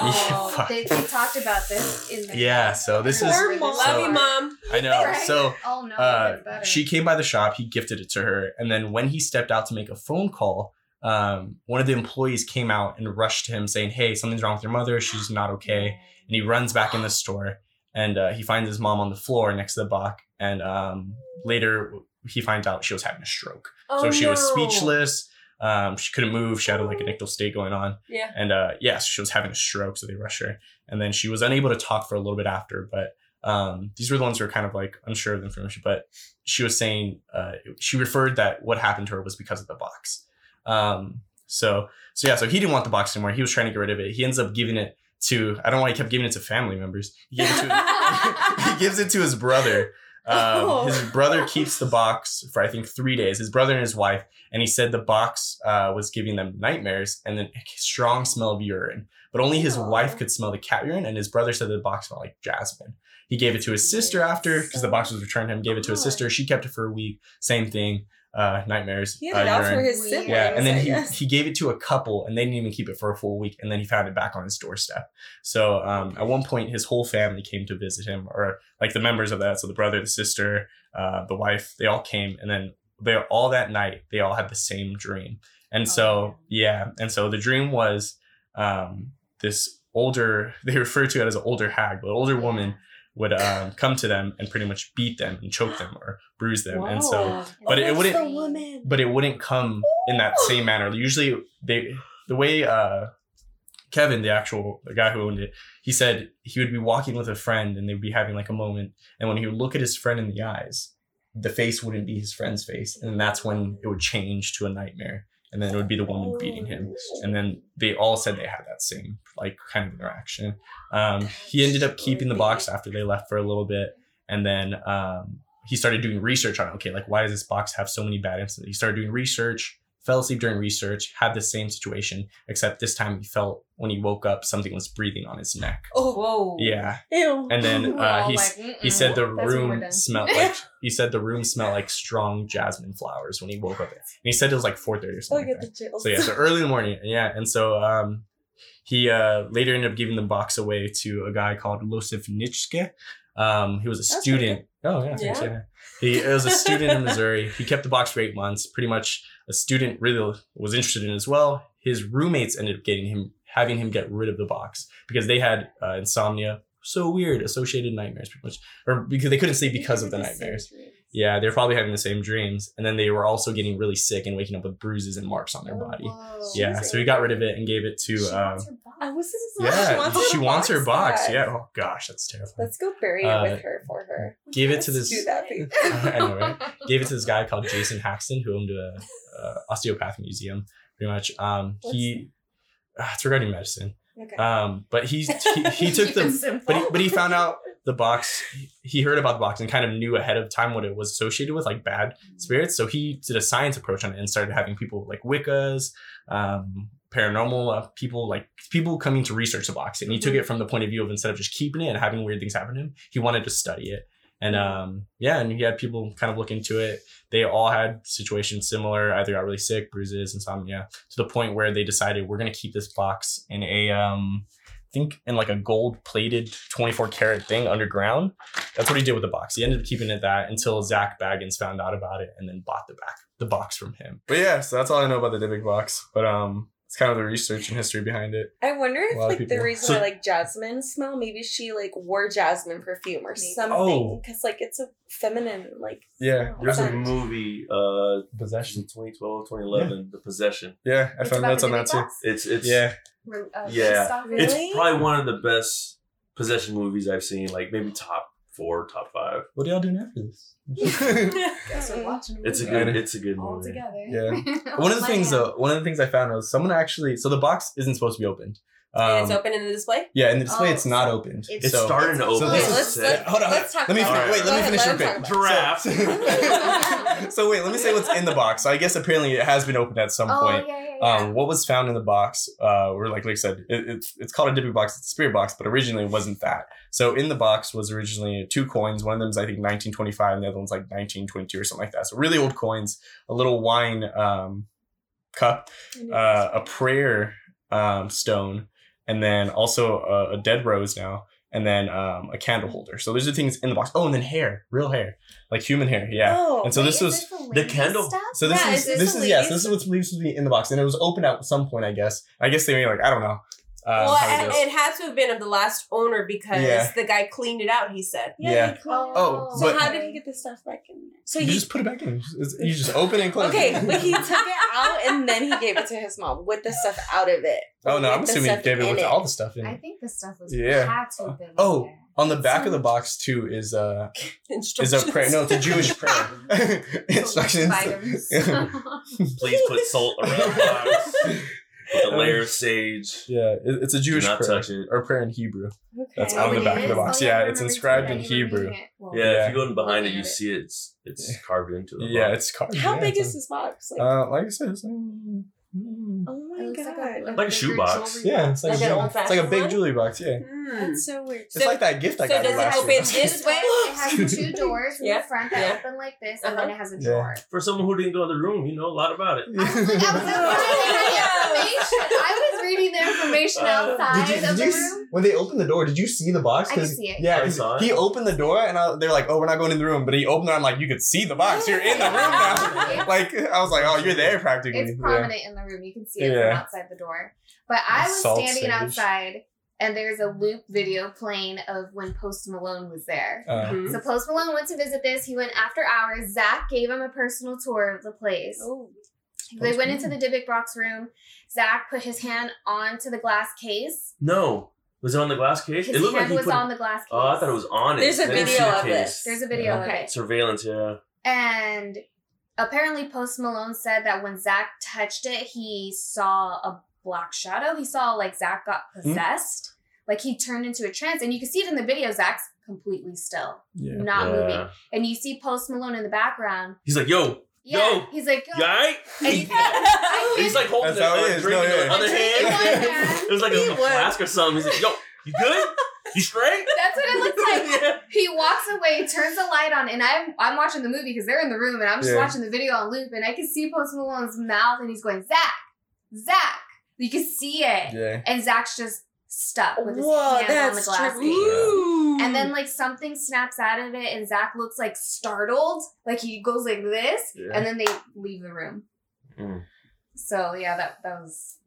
Oh, [LAUGHS] fuck. They, they talked about this in the Yeah, so this is- Poor mom. Love you, mom. I know. So oh no, uh, she came by the shop, he gifted it to her, and then when he stepped out to make a phone call, um, one of the employees came out and rushed to him saying, Hey, something's wrong with your mother, she's not okay. And he runs back in the store and uh, he finds his mom on the floor next to the box. And um, later he finds out she was having a stroke. Oh, so she was speechless. Um, she couldn't move. She had like an ictal state going on. Yeah. And uh, yeah, so she was having a stroke, so they rushed her. And then she was unable to talk for a little bit after. But um, these were the ones who were kind of like unsure of the information. But she was saying uh, she referred that what happened to her was because of the box. Um, so so yeah, so he didn't want the box anymore. He was trying to get rid of it. He ends up giving it to I don't know why he kept giving it to family members. He gave it to [LAUGHS] he gives it to his brother. Um, Oh. His brother keeps the box for I think three days. His brother and his wife, and he said the box uh, was giving them nightmares and then a strong smell of urine. But only his Oh. wife could smell the cat urine, and his brother said the box smelled like jasmine. He gave it to his sister after because the box was returned to him. Gave it to his sister. She kept it for a week. Same thing. Uh, nightmares. He uh, had it out for his siblings. Yeah, and then he, he gave it to a couple, and they didn't even keep it for a full week, and then he found it back on his doorstep. So um, at one point, his whole family came to visit him, or like the members of that, so the brother, the sister, uh, the wife, they all came, and then they all that night they all had the same dream, and so yeah, and so the dream was um, this older [LAUGHS] they refer to it as an older hag, but older woman would um, come to them and pretty much beat them and choke them or bruise them, and so but it that's wouldn't- but it wouldn't come in that same manner. Usually, they the way uh, Kevin, the actual the guy who owned it, he said he would be walking with a friend and they'd be having like a moment, and when he would look at his friend in the eyes, the face wouldn't be his friend's face, and that's when it would change to a nightmare, and then it would be the woman beating him, and then they all said they had that same like kind of interaction. Um, he ended up keeping the box after they left for a little bit, and then um, he started doing research on it. Okay, like why does this box have so many bad incidents? He started doing research, fell asleep during research, had the same situation, except this time he felt when he woke up something was breathing on his neck. Oh, Whoa. Yeah, ew. and then [LAUGHS] uh, all he like, he said the That's room smelled [LAUGHS] like he said the room smelled like strong jasmine flowers when he woke up. And he said it was like four thirty or Oh, something. like get that. the chills. So yeah, so early in the morning, yeah, and so um, he uh, later ended up giving the box away to a guy called Iosif Neitzke. Um, he was a That's student. Oh yeah, Yeah. yeah. He was a student in Missouri. He kept the box for eight months. Pretty much, a student really was interested in it as well. His roommates ended up getting him, having him get rid of the box because they had uh, insomnia. So weird, associated nightmares, pretty much, or because they couldn't sleep because of the [LAUGHS] nightmares. Yeah, they're probably having the same dreams, and then they were also getting really sick and waking up with bruises and marks on their body. Whoa. Yeah, so he got rid of it and gave it to. She Um, wants her box. I was gonna say yeah, she wants, she wants her box. back. Yeah. Oh gosh, that's terrifying. Let's go bury Uh, it with her for her. Gave it to this. Do that, babe. [LAUGHS] I know, right? [LAUGHS] Gave it to this guy called Jason Haxton, who owned a, a osteopathic museum. Pretty much, um, he. Uh, it's regarding medicine. Okay. Um, but he he, he [LAUGHS] took Keep it the but he, but he found out the box [LAUGHS] he heard about the box and kind of knew ahead of time what it was associated with like bad spirits. So he did a science approach on it and started having people like wiccas um paranormal uh, people like people coming to research the box. And he took it from the point of view of instead of just keeping it and having weird things happen to him he wanted to study it. And um yeah and he had people kind of look into it. They all had situations similar either got really sick bruises insomnia to the point where they decided we're going to keep this box in a um think in like a gold plated 24 karat thing underground. That's what he did with the box. He ended up keeping it that until Zak Bagans found out about it and then bought the back the box from him. But yeah, so that's all I know about the Dybbuk box. But um It's kind of the research and history behind it. I wonder if A lot of like the reason So- why like jasmine smell, maybe she like wore jasmine perfume or Maybe. something. Oh. Because like it's a feminine like Yeah, smell. There's a movie, uh, Possession. 2012, 2011, The Possession. Yeah, I It's found about notes on that too. It's it's Yeah, Re- uh, Yeah. based off of- Really? it's probably one of the best possession movies I've seen. Like maybe top four, top five. what are y'all doing after this? [LAUGHS] Guess we're watching a It's a good. It's a good all movie. together. Yeah. [LAUGHS] One of the things though, one of the things I found was someone actually. So the box isn't supposed to be opened. Um, and it's open in the display. Yeah, in the display Oh, it's not so opened. it's- It's so, starting to So open. this Okay, is- let's, Sick. let's, Hold on, let's talk let me about fin- it. wait, let me finish ahead, real let him quick. talk about it. Giraffe. [LAUGHS] [LAUGHS] so wait, let me say what's in the box. So I guess apparently it has been opened at some Oh point. yeah, yeah, yeah. Um, what was found in the box, uh, were like, like I said, it, it's it's called a Dybbuk box, it's a spirit box, but originally it wasn't that. So in the box was originally two coins. One of them is I think 1925, and the other one's like 1922 or something like that. So really old coins, a little wine um, cup, uh, a prayer um, stone, and then also a, a dead rose now, and then um, a candle holder. So those are things in the box. Oh, and then hair, real hair, like human hair. Yeah. Oh, and so Wait, this is was the candle. Stuff? so this Yeah, is is this this is yes, this is what's believed to be in the box, and it was opened at some point, I guess. I guess they made like I don't know. Uh, well, it it, goes. had to have been of the last owner because Yeah. the guy cleaned it out. He said. Yeah. he cleaned. Oh, So but- how did he get the stuff back in there? So you he just put it back in. It's- You just open and close. okay, but he [LAUGHS] took it out and then he gave it to his mom with the stuff out of it. oh no, I'm assuming he gave it in with all the stuff in I think the stuff was Yeah. had to have been. Oh, there. On the back of the box too is uh [LAUGHS] is a prayer. No, it's a Jewish prayer. [LAUGHS] Instructions. Please put salt around the box. With a layer of sage. Yeah, it- it's a Jewish not prayer touch it. or prayer in Hebrew. Okay. That's Oh, on the it back of the box. Oh, Yeah, it's inscribed in that. You remember Hebrew. Well, Yeah, Yeah. if you go in behind it, you see it's it's carved into it. Yeah, it's carved. How yeah, big is this box? Like, Uh, like I said, it's like, mm, mm. oh my god. like a, Like a shoebox. yeah, it's like, Like a an big- old-fashioned it's like a big one? jewelry box. Yeah, Hmm. That's so weird. it's like that gift I so got So does you it last open year. this [LAUGHS] way? It has two [LAUGHS] doors in Yeah, the front that yeah. open like this, and then Uh-huh. it has a Yeah. drawer. For someone who didn't go in the room, you know a lot about it. [LAUGHS] I was like, I was. I was reading the information Uh, outside Did you, of the you, room. s- when they opened the door, did you see the box? I could 'Cause- see it. Yeah, I 'cause saw it. he opened the door, and I, they're like, "Oh, we're not going in the room." But he opened it. And I'm like, "You could see the box. You're in the room now." Like I was like, "Oh, you're there practically." It's prominent in the room. You can see it Yeah. from outside the door. But I was Salt standing sage. outside, and there's a loop video playing of when Post Malone was there. Uh, Mhm. So Post Malone went to visit this. He went after hours. Zak gave him a personal tour of the place. Oh. They went into the Dybbuk box room. Zak put his hand onto the glass case. No, was it on the glass case? His it looked like hand he was put. on the glass case. oh, I thought it was on it. There's a I didn't video the of case. this. There's a video of Okay. it. Surveillance, yeah. And apparently, Post Malone said that when Zak touched it, he saw a black shadow. He saw like Zak got Hmm? possessed. Like he turned into a trance. And you can see it in the video. Zak's completely still, yeah. not yeah. moving. And you see Post Malone in the background. He's like, yo, Yeah. Yo. He's like, you alright? [LAUGHS] And [LAUGHS] he- He's like holding That's the it drink No, in the other A drink in hand. hand. it was like a, He a would. flask or something. He's like, yo, you good? [LAUGHS] You straight? That's what it looks [LAUGHS] like. yeah. He walks away, turns the light on, and I'm I'm watching the movie because they're in the room, and I'm just Yeah. watching the video on loop, and I can see Post Malone's mouth, and he's going, Zak, Zak. You can see it, Yeah. and Zak's just stuck with his Whoa, hands on the that's glass trippy. Ooh. And then like something snaps out of it, and Zak looks like startled, like he goes like this, Yeah. and then they leave the room. Mm. So yeah, that that was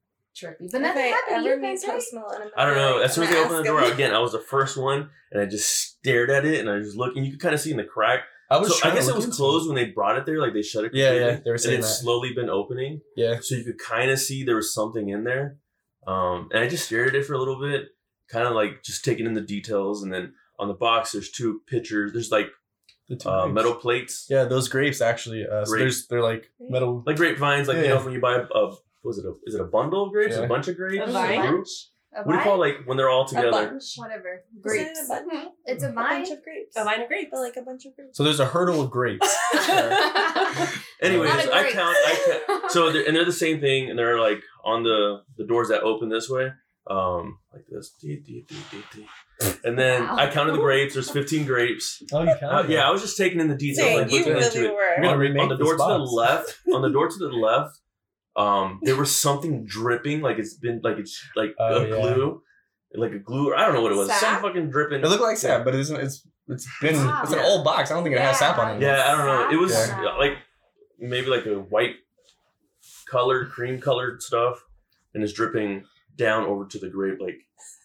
trippy, but nothing I happened. ever You meet guys right? I'm don't know. As soon as they ask opened the door, him. again, I was the first one, and I just stared at it, and I was looking. You could kind of see in the crack. I was. So I guess it was into closed when they brought it there. Like they shut it. Yeah, yeah, they were saying and it's that. slowly been opening, Yeah. so you could kind of see there was something in there. Um, and I just stared at it for a little bit, kind of like just taking in the details, and then on the box, there's two pictures. There's like The uh, metal plates, Yeah, those grapes actually. Uh, so there's they're like metal. like grapevines. Like Yeah, you know, yeah. when you buy a, a was it a is it a bundle of grapes? Yeah. A bunch of grapes? A A vine? group? A What do you call vine? like when they're all together? a together? bunch. Whatever. Is it Grapes. a bunch? It's a A bunch of grapes. a vine of grapes. But like a bunch of grapes. So there's a hurdle of grapes. [LAUGHS] Anyways, A lot I count. I count. [LAUGHS] So they're, and they're the same thing, and they're like on the the doors that open this way, um, like this. Dee, dee, dee, dee, dee. And then Wow. I counted the grapes. There's 15 grapes. oh, you Uh, count? yeah, I was just taking in the details, Dang, like you looking into really it. were. You're gonna On, remake on the this door to the left, on the door to the left, um, there [LAUGHS] was something dripping, like it's been like it's like Oh, a yeah. glue, like a glue, or I don't know what it was. Some fucking dripping. It looked like sap, but it isn't. It's it's been. Wow. It's an old box. I don't think it has sap on it. Yeah, I don't know. It was Yeah. uh, like maybe like a white colored, cream colored stuff. and it's dripping down over to the grape. Like,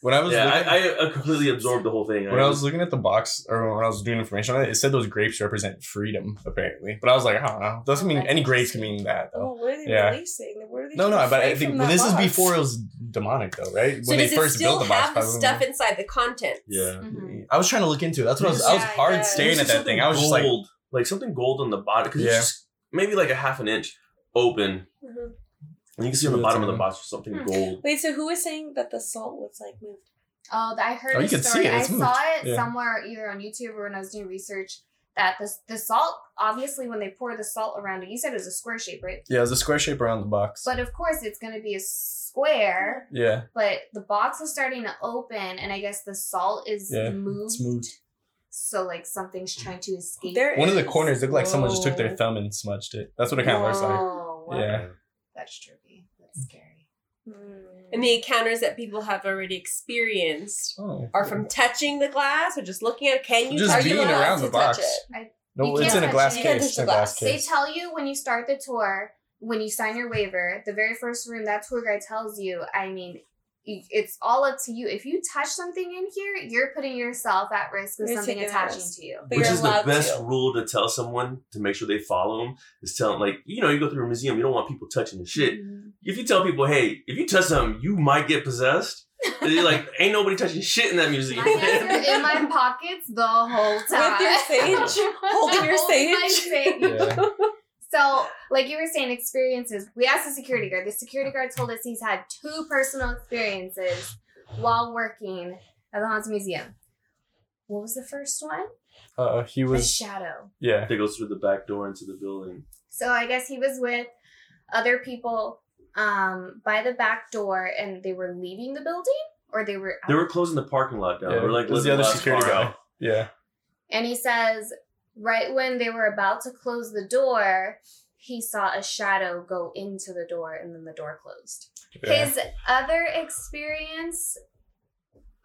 When I was yeah, looking, I, I, I completely absorbed the whole thing. when I was looking at the box or when I was doing information on it, it said those grapes represent freedom apparently. But I was like, I don't know. Doesn't mean any grapes can mean that though. Oh, what are they Yeah. releasing? What are they No, no, but I think from but that this is before it was demonic though, right? So when does they it first still built the box. have the probably. stuff inside the contents? yeah. Mhm. I was trying to look into it. That's what I was. I was hard yeah. staring at that thing. I was just like, like something gold on the bottom because Yeah. it's just maybe like a half an inch open, Mhm. And you can see on the bottom of the it's box something Hmm. gold. Wait, so who was saying that the salt was like moved? Oh, I heard Oh, a you can see story. it. I It's saw it. Yeah. somewhere either on YouTube or when I was doing research that the the salt obviously when they pour the salt around it, you said it was a square shape, right? yeah, there's a square shape around the box. But of course it's gonna be a square. yeah, But the box is starting to open, and I guess the salt is Yeah, moved. it's moved. So like something's trying to escape. There One of the corners looked like someone just took their thumb and smudged it. That's what it kind of looks like. Whoa, wow. Yeah. That's trippy. That's scary. Hmm. And the encounters that people have already experienced Oh. are from touching the glass or just looking at it. Can you Just touch being the around the to box. it? No, You it's can't in a touch glass it. Case. touch It's a glass glass. They tell you when you start the tour, when you sign your waiver, the very first room that tour guide tells you, I mean, you- it's all up to you. If you touch something in here, you're putting yourself at risk of You're something attaching to you. But Which is the best to. rule to tell someone to make sure they follow them is tell them like you know you go through a museum you don't want people touching the shit. Mhm. If you tell people hey if you touch something you might get possessed, you're like ain't nobody touching shit in that [LAUGHS] museum. My hands in my [LAUGHS] pockets the whole time. your sage? [LAUGHS] Holding your Holding my sage? sage. Yeah. So, like you were saying, experiences. We asked the security guard. The security guard told us he's had two personal experiences while working at the Haunted Museum. What was the first one? Uh, he A was. shadow. Yeah. they goes through the back door into the building. So I guess he was with other people um, by the back door, and they were leaving the building, or they were. They were closing the parking lot down. Yeah, they were like it was the other security car guy. Yeah. And he says, right when they were about to close the door, he saw a shadow go into the door, and then the door closed. yeah. His other experience.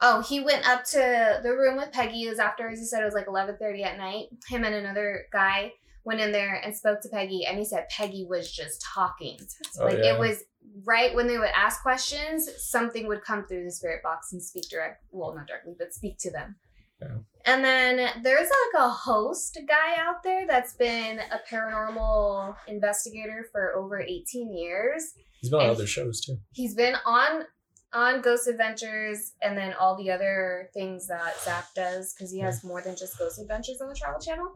Oh, he went up to the room with Peggy. It was after, as he said, it was like eleven thirty at night. Him and another guy went in there and spoke to Peggy, and he said Peggy was just talking. Oh, like yeah. it was right when they would ask questions, something would come through the spirit box and speak direct. Well, not directly, but speak to them. Yeah. And then there's like a host guy out there that's been a paranormal investigator for over 18 years He's been on and- other shows too. he's been on on Ghost Adventures and then all the other things that Zak does because he has more than just Ghost Adventures on the Travel Channel.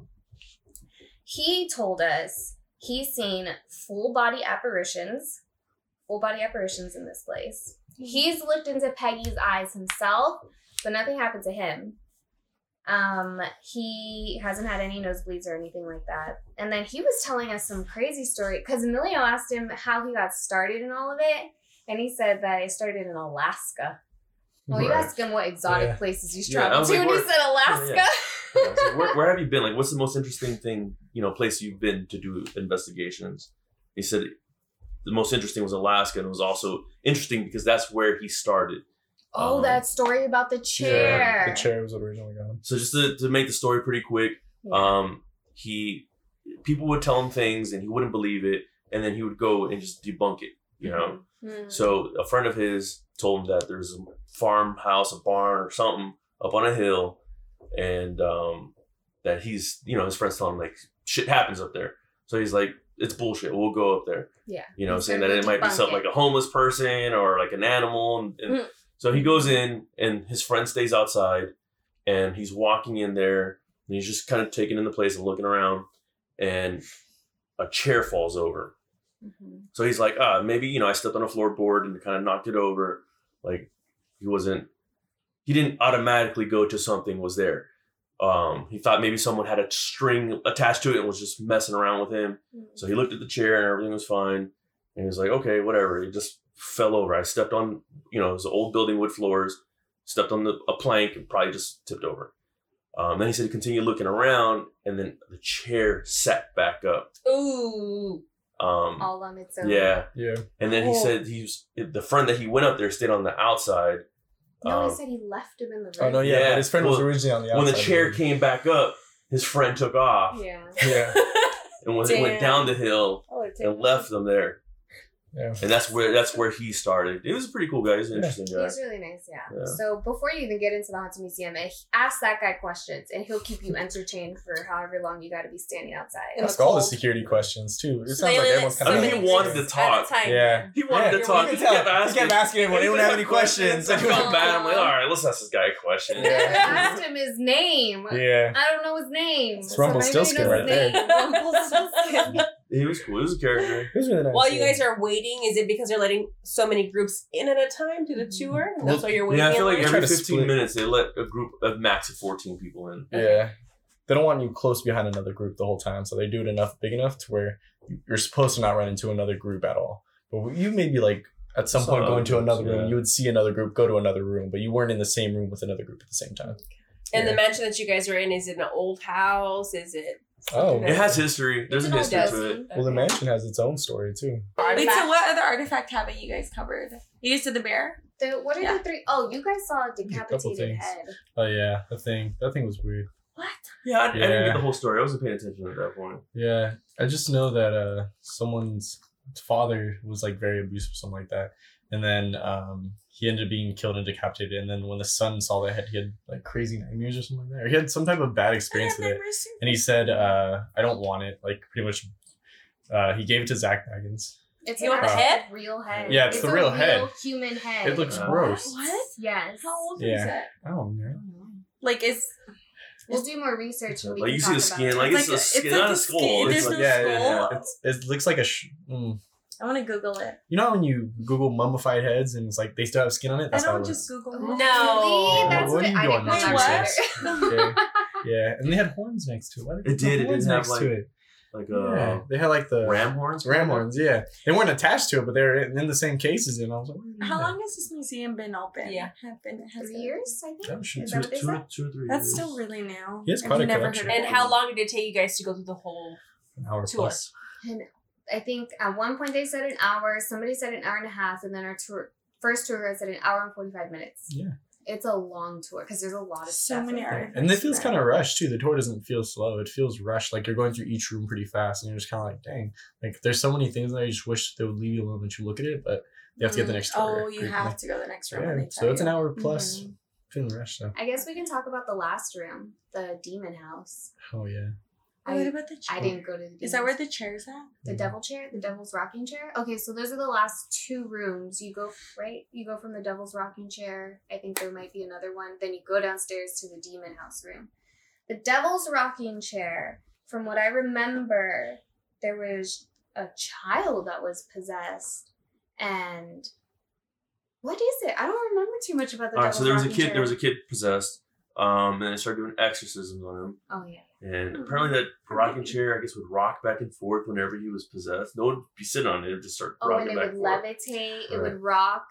He told us he's seen full body apparitions, full body apparitions in this place. Mm-hmm. He's looked into Peggy's eyes himself, but nothing happened to him. Um, he hasn't had any nosebleeds or anything like that. And then he was telling us some crazy story because Emilio asked him how he got started in all of it, and he said that it started in Alaska. Well, you Right. asked him what exotic Yeah. places he's traveled was to, like, and he said Alaska. Yeah, Yeah, so where, where have you been? Like, what's the most interesting thing, you know, place you've been to do investigations? He said the most interesting was Alaska, and it was also interesting because that's where he started. Oh, Um, that story about the chair. Yeah, the chair was what originally got him. So just to, to make the story pretty quick, Yeah. um, he people would tell him things and he wouldn't believe it, and then he would go and just debunk it. You know, Hmm. so a friend of his told him that there's a farmhouse, a barn, or something up on a hill, and um, that he's, you know, his friends tell him like shit happens up there. So he's like, it's bullshit. We'll go up there. Yeah. You know, He's saying that it might be something it. like a homeless person or like an animal, and, and Mm. So he goes in, and his friend stays outside, and he's walking in there, and he's just kind of taking in the place and looking around, and a chair falls over. Mhm. So he's like, ah, maybe, you know, I stepped on a floorboard and kind of knocked it over. Like he wasn't, he didn't automatically go to something was there. Um, he thought maybe someone had a string attached to it and was just messing around with him. So he looked at the chair and everything was fine. And he was like, okay, whatever. He just fell over. I stepped on, you know, it was an old building wood floors, stepped on the, a plank and probably just tipped over. Um, then he said he continued looking around and then the chair sat back up. Ooh. Um, All on its own. yeah. Yeah. And then he Oh. said he was the friend that he went up there stayed on the outside. No, Um, he said he left him in the room. Oh no, yeah. Yeah, but his friend was originally on the outside. when the chair room. came back up, his friend took off Yeah. Yeah. [LAUGHS] and when it went down the hill Oh, and left them there. Yeah. and that's where that's where he started. He was a pretty cool guy. He's an Yeah. interesting guy. He's really nice, yeah. Yeah. So before you even get into the haunted museum, eh, ask that guy questions, and he'll keep you [LAUGHS] entertained for however long you got to be standing outside. Ask all the security questions too. It So sounds like only let everyone's kind I mean, he wanted to kids at a talk. time. Yeah. He wanted Yeah, to you talk. can He tell. kept He asking. kept asking everyone. Anyone have any [LAUGHS] questions? I felt bad. I'm like, all right, let's ask this guy a question. I Yeah. [LAUGHS] asked him his name. Yeah. I don't know his name. It's So if Rumpelstiltskin right there. name, Rumpelstiltskin. He was cool. He was a character. It was really nice. While you guys are waiting, is it because they're letting so many groups in at a time to the mm-hmm. tour? That's why you're waiting. Yeah, I feel like every 15 minutes they let a group of max of 14 people in. Yeah. They don't want you close behind another group the whole time, so they do it enough big enough to where you're supposed to not run into another group at all. But you maybe like at some Saw point go other into another room, yeah. you would see another group go to another room, but you weren't in the same room with another group at the same time. And Yeah. the mansion that you guys are in is it an old house? Is it? Oh. It has history. There's It's a history to it. Well, the mansion has its own story too. Wait, so what other artifact haven't you guys covered? You guys did the bear? The, what are Yeah. the three oh you guys saw a decapitated things. head. Oh yeah, the thing. That thing was weird. What? Yeah, I, I didn't get the whole story. I wasn't paying attention at that point. Yeah, I just know that uh someone's father was like very abusive something like that, and then um he ended up being killed and decapitated. And then when the son saw the head, he had like crazy nightmares or something like that. Or he had some type of bad experience with it, and he said, uh "I don't want it." Like pretty much, uh he gave it to Zak Bagans. It's You want the head? real head. Yeah, it's the a real head. human head. It looks Uh, gross. What? Yes. How old Yeah. is it? I don't know. Like, it's We'll do more research and we Like can you see the skin, about like it. it's, a like- skin, it's like not a skull. skin. It's like, no yeah, yeah, yeah. It's, it looks like a. Sh- mm. I want to Google it. You know when you Google mummified heads and it's like they still have skin on it. I That's how it don't looks. just Google Oh. No. Really? That's What what, are you I doing didn't know Wait, that what? either. Okay. Yeah, and they had horns next to it. Why did It did, put it horns did have, like, to it. like yeah, uh, they had like the ram horns. ram horns. Yeah, they weren't attached to it, but they were in in the same cases. And I was like, what How long has this museum been open? Yeah. Have been, has Three been- years, I think. doing? Oh, shoot. Two, that what they two, said? two or three That's years. still really new. He has I've quite a never collection. heard of And how long did it take you guys to go through the whole An hour tour? plus. I think at one point they said an hour. Somebody said an hour and a half, and then our tour first tour guide said an hour and forty five minutes. Yeah. It's a long tour because there's a lot of So stuff many in there. artifacts. And it feels kind of rushed too. The tour doesn't feel slow. It feels rushed. Like you're going through each room pretty fast, and you're just kind of like, dang. Like there's so many things that I just wish they would leave you alone and you look at it, but you have to get the Mm. next tour. Oh, you frequently. have to go the next room. when Yeah, they so tell it's an hour plus. Mhm. Feeling rushed though. I guess we can talk about the last room, the demon house. Oh yeah. Oh, what I, about the chair? I didn't go to the. Is that where the chair's at? the devil chair, the devil's rocking chair? Okay, so those are the last two rooms. You go right. You go from the devil's rocking chair. I think there might be another one. Then you go downstairs to the demon house room. The devil's rocking chair. From what I remember, there was a child that was possessed, and what is it? I don't remember too much about the. All right, devil's so there was a kid. chair. There was a kid possessed, um, and they started doing exorcisms on him. Oh yeah. And hmm. apparently that rocking chair, I guess, would rock back and forth whenever he was possessed. No one would be sitting on it; it would just start Oh, and rocking it back would and forth. levitate. It Right. would rock.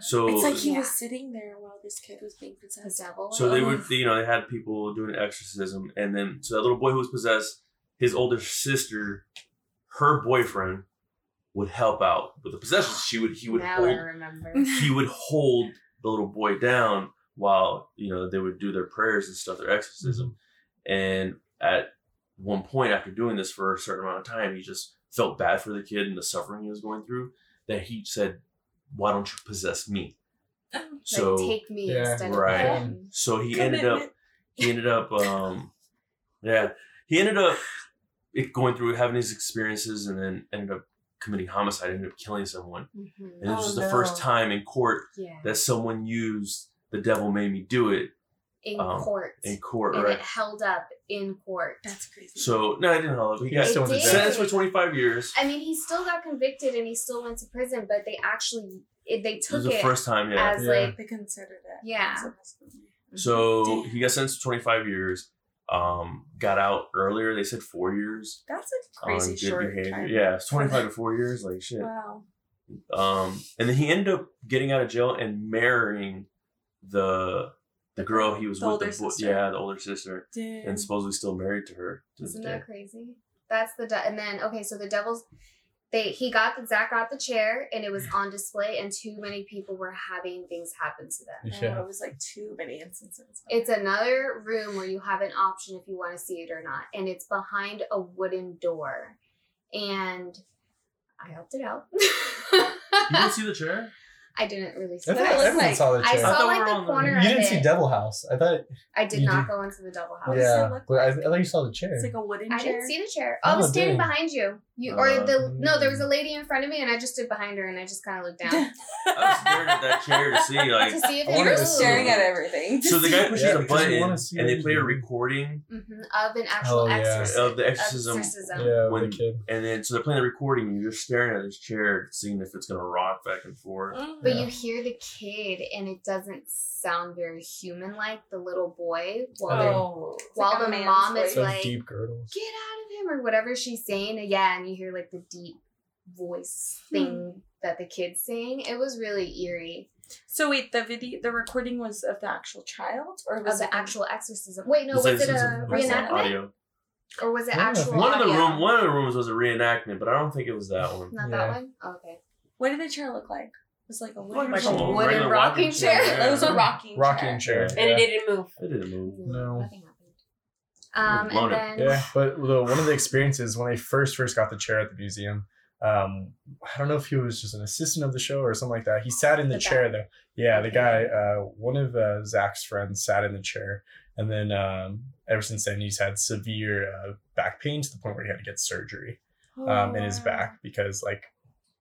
So, It's like he Yeah. was sitting there while this kid was being possessed. The possessed. devil. so they would, Ugh. you know, they had people doing exorcism, and then so that little boy who was possessed, his older sister, her boyfriend, would help out with the possession. She would, he would now I remember. he would [LAUGHS] hold the little boy down while you know they would do their prayers and stuff, their exorcism. And at one point, after doing this for a certain amount of time, he just felt bad for the kid and the suffering he was going through. That he said, "Why don't you possess me?" So, take me yeah, instead right. of him. so he ended up, he ended up, um, yeah, he ended up going through having these experiences, and then ended up committing homicide, ended up killing someone. Mhm. And this Oh, was the no. first time in court Yeah, that someone used the devil made me do it in um, court, in court, and right? it held up in court. That's crazy. So no, I didn't know. He He got still did. sentenced for 25 years. I mean, he still got convicted and he still went to prison, but they actually it, they It was took the it first time, yeah. as Yeah. like they considered it. Yeah. as a misdemeanor. so Damn. he got sentenced to 25 years. Um, got out earlier. They said four years That's a crazy good short behavior. time. Yeah, it's 25 to four years. Like shit. Wow. Um, and then he ended up getting out of jail and marrying the the girl he was The with. older The bo- sister. yeah, the older sister, Damn. and supposedly still married to her. To isn't that crazy? That's the de- and then okay, so the devil's they he got the Zak got the chair and it was on display and too many people were having things happen to them. Oh, Yeah. it was like too many instances. It's another room where you have an option if you want to see it or not, and it's behind a wooden door. And I opted out. You didn't [LAUGHS] see the chair? I didn't really see I thought it it. everyone like. saw the I chair. I saw thought we like the on the- corner you didn't it. see Devil House. I thought. I did not did- go into the double house. What does it Yeah, look but I, I thought you saw the chair. It's like a wooden chair. I didn't see the chair. Oh, I was standing dang. behind you. You or Uh, the no, there was a lady in front of me, and I just stood behind her, and I just kind of looked down [LAUGHS] I was staring at that chair to see [LAUGHS] like to see if I it wanted You're to staring at everything. So the [LAUGHS] guy pushes Yeah, a button and they play a everything. recording Mhm, of an actual Oh, yeah. exorcism. of the exorcism. exorcism. Yeah, When- the kid. And then so they're playing the recording and you're just staring at this chair seeing if it's gonna rock back and forth. But Yeah. you hear the kid, and it doesn't sound very human-like. The little boy, while they're Oh, While like the man's mom is voice. Those like- deep girdles. get out of him or whatever she's saying. Yeah, and you hear like the deep voice hmm. thing that the kid's saying. It was really eerie. So wait, the video, the recording was of the actual child, or Of was the it actual exorcism. Wait, no, It's was it a like- it's like reenactment or was it actual? think- One of the room one of the rooms was a reenactment, but I don't think it was that one. Not Yeah. that one. Oh, okay. What did the chair look like? It was like a wooden Like a a chair. normal- wooden regular rocking chair. yeah. It was a rocking Rocking chair. chair. And yeah. it didn't move. It didn't move. No. Nothing happened. Um, and then Yeah, but the, one of the experiences when I first first got the chair at the museum, um, I don't know if he was just an assistant of the show or something like that. He sat in the, The chair guy. there. Yeah, the guy. Uh, one of uh, Zak's friends sat in the chair, and then um, ever since then he's had severe uh, back pain to the point where he had to get surgery um, in his Oh. back because like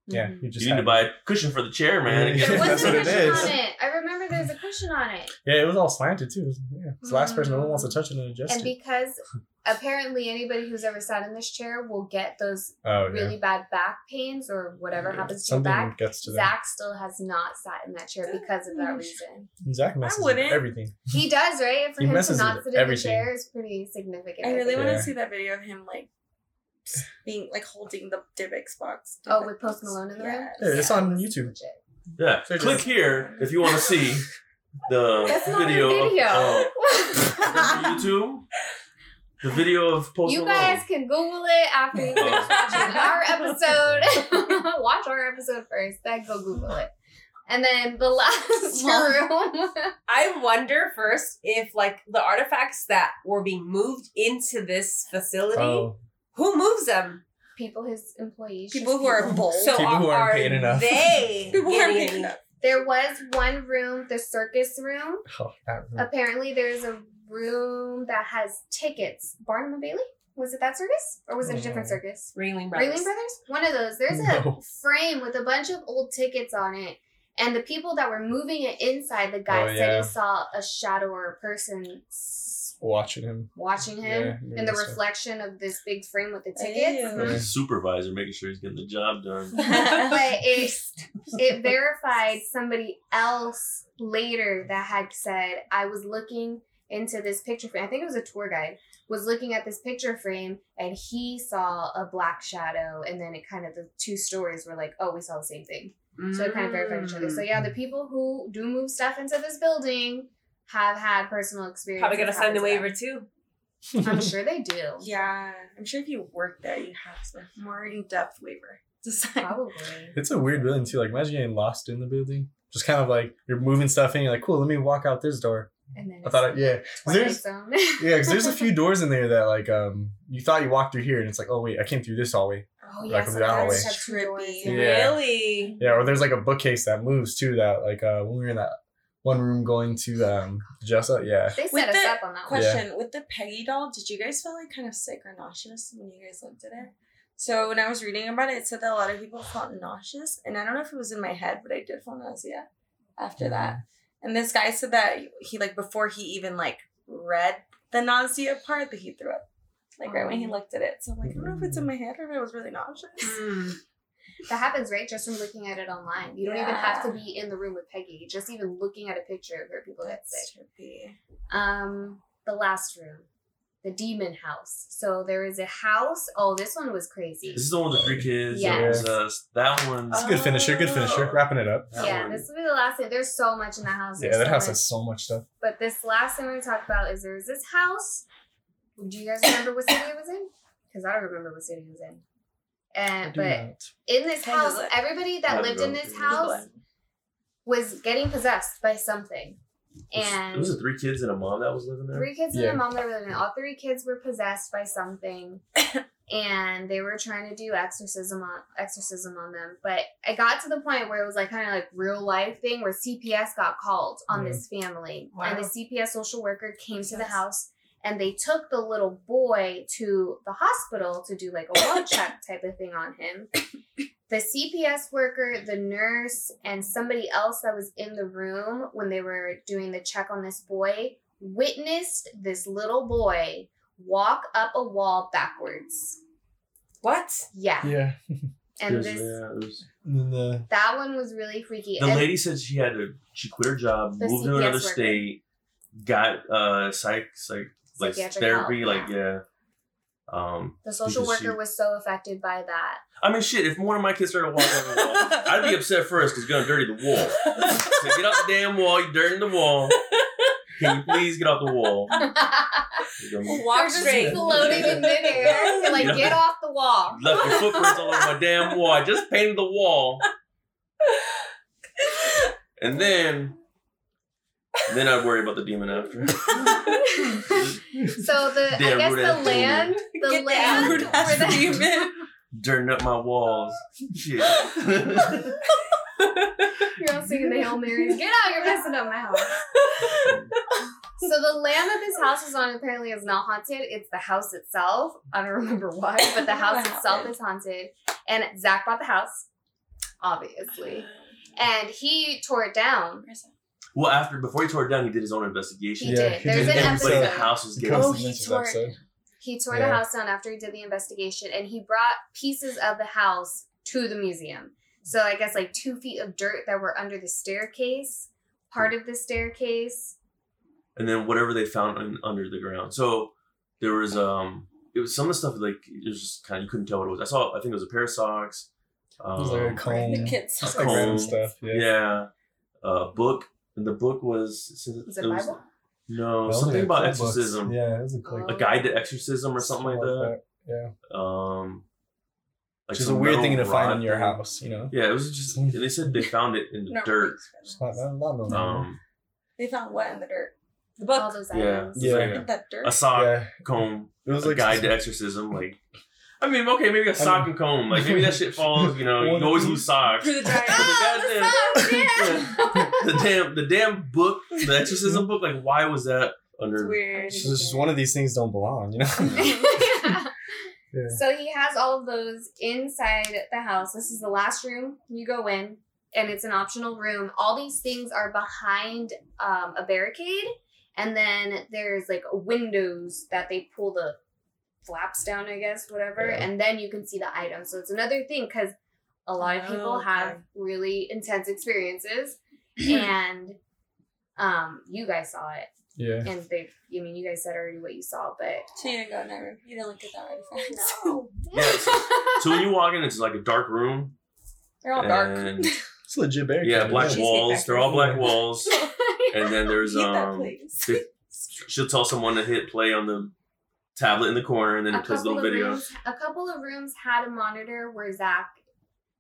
yeah, Mhm. he just You need to buy a cushion for the chair, man. Yeah. there That's what it cushion on it. I remember there's a cushion on it. Yeah, it was all slanted too. It was- yeah, it's the last person no one wants to touch it and adjust And it. because apparently anybody who's ever sat in this chair will get those oh really yeah, bad back pains or whatever Yeah, happens to your something back. gets to them. Zak still has not sat in that chair because of that reason. Zak messes with wouldn't. everything. He does, right? For He him to not with sit in the chair is pretty significant. I really think. want Yeah. to see that video of him like being like holding the Dybbuk's box. Oh, with Post Malone in the room? Yes. Yeah, it's on YouTube. legit. Yeah. So Click just- here if you want to see [LAUGHS] the That's not video, a video. of uh, [LAUGHS] YouTube. The video of Post Malone. you Malone. guys can Google it after you finish watching our episode. [LAUGHS] Watch our episode first, then go Google it. And then the last room. I wonder first if like the artifacts that were being moved into this facility, Oh, who moves them? people, his employees. People just who are people. bold. So People are, who aren't are paid enough. They [LAUGHS] People who aren't getting big enough. There was one room, the circus room. oh, that room. Apparently, there's a room that has tickets. Barnum and Bailey? Was it that circus? Or was it a mm-hmm. different Oh. circus? Ringling Brothers. Raylan Brothers? One of those. There's a No. frame with a bunch of old tickets on it. And the people that were moving it inside, the guy Oh, said yeah. he saw a shadow or a person s- watching him. watching him maybe in the so. reflection of this big frame with the Ew. tickets. There's a supervisor making sure he's getting the job done. [LAUGHS] but it it verified somebody else later that had said I was looking into this picture frame. I think it was a tour guide was looking at this picture frame and he saw a black shadow and then it kind of the two stories were like oh we saw the same thing so it kind of verified each other so yeah the mm. people who do move stuff into this building have had personal experience Probably gonna sign the waiver too. i'm [LAUGHS] sure they do Yeah, I'm sure if you work there, you have a more in depth waiver to sign. probably It's a weird building too. Like imagine getting lost in the building. Just kind of like you're moving stuff in. You're like, cool. Let me walk out this door. and then I thought, I, yeah, [LAUGHS] 'Cause Twilight there's yeah, because there's a few [LAUGHS] doors in there that like um you thought you walked through here, and it's like, oh wait, I came through this hallway. oh Like yeah from some that hallway. have two doors, Trippy. Yeah. Really? Yeah, or there's like a bookcase that moves too. That like uh when we were in that one room going to um Jessa, yeah. they set With us the up on that one Question with the Peggy doll, did you guys feel like kind of sick or nauseous when you guys looked at it? So when I was reading about it, it said that a lot of people felt nauseous, and I don't know if it was in my head, but I did feel nausea after that. And this guy said that he like before he even like read the nausea part that he threw up, like right when he looked at it. So I'm like, I don't know if it's in my head or if it was really nauseous. Hmm. That happens, right? Just from looking at it online. You don't even have to be in the room with Peggy. Just even looking at a picture of her, people get That's sick. trippy. Um, the last room, the demon house. So there is a house. Oh, this one was crazy. This is the one with the three kids. Yes. Was, uh, that one. It's a good finisher. Good finisher. Oh. Wrapping it up. that yeah, one- this will be the last thing. There's so much in that house. Yeah, that so house much. has so much stuff. But this last thing we're gonna talk about is there's this house. Do you guys remember what city it was in? Because I don't remember what city it was in. And I but not. in this Can house, Google everybody that I'll lived in this house was getting possessed by something. And it was it three kids and a mom that was living there? three kids and a mom that were living. There. All three kids were possessed by something. [COUGHS] and they were trying to do exorcism on exorcism on them. But it got to the point where it was like kind of like real life thing where CPS got called on Yeah. this family, Wow. and the CPS social worker came to the house and they took the little boy to the hospital to do like a blood [COUGHS] check type of thing on him. The CPS worker, the nurse, and somebody else that was in the room when they were doing the check on this boy witnessed this little boy walk up a wall backwards. What? Yeah. Yeah. And There's- this yeah, there's- And then the that one was really freaky. the And- lady said she had to. She quit her job, The moved to another worker. state, got uh psych psych like therapy, help, like yeah. Um, the social because she- worker was so affected by that. I mean, shit. If one of my kids started walking on the wall, [LAUGHS] I'd be upset first because you're gonna dirty the wall. So get off the damn wall. You're dirtying the wall. Can you please get off the wall? [LAUGHS] You know, Walk They're just straight. floating in midair. You're like, Yeah. get off the wall. [LAUGHS] Left your footprints all over my damn wall. I just painted the wall, and then, then I'd worry about the demon after. [LAUGHS] [LAUGHS] so the I guess the ass land, the Get land down, where rude-ass the, demon. [LAUGHS] Dirting up my walls. Shit. you're all singing the Hail Marys. Get out! You're messing up my house. So the land that this house is on apparently is not haunted. It's the house itself. I don't remember why, but the house itself is haunted. And Zach bought the house, obviously, and he tore it down. Well, after before he tore it down, he did his own investigation. He Yeah, did. he There's did an Everybody in the episode. house was getting. Oh, he tore episode. He tore Yeah. the house down after he did the investigation, and he brought pieces of the house to the museum. So I guess like two feet of dirt that were under the staircase, part of the staircase. and then whatever they found un- under the ground. So there was um, it was some of the stuff like it was just kind of you couldn't tell what it was. I saw I think it was a pair of socks. It was like a Um, comb. The kids. A like random comb. stuff. Yeah. yeah, a book. And the book was Is it a Bible? no Well, something about cool books. exorcism, Yeah, it was a cool. Oh. a guide to exorcism or something like that. Yeah. Um, like Which is a weird thing to find in your thing. house, you know? Yeah, it was just. And they said they [LAUGHS] found it in the No, dirt. It's not, not, not normal. Um, They found what in the dirt? The book. All those Yeah. items. Yeah. Yeah. That dirt. a sock, yeah. comb, It was a like guide to [LAUGHS] exorcism. Like, I mean, okay, maybe a sock and comb. Like, maybe that shit [LAUGHS] falls. You know, you One can always lose socks. Through the dryer. Oh, the socks, yeah. The damn, the damn book, the exorcism book. Like, why was that under It's under? weird. It's just one of these things don't belong, you know? Yeah. [LAUGHS] yeah. So he has all of those inside the house. This is the last room. You go in, and it's an optional room. All these things are behind um, a barricade, and then there's like windows that they pull the flaps down, I guess, whatever, Yeah. and then you can see the items. So it's another thing because a lot of people Okay. have really intense experiences, and um, you guys saw it, Yeah. and they. I mean, you guys said already what you saw, but So you didn't go in that room. You didn't look at that already. friends. no. [LAUGHS] Yeah, So when you walk in, it's like a dark room. They're all dark. [LAUGHS] It's legit barricade. yeah, black Cheesecake walls. They're all black walls. [LAUGHS] And then there's Eat that, um, they- she'll tell someone to hit play on the tablet in the corner, and then a it plays a little of video. rooms a couple of rooms had a monitor where zak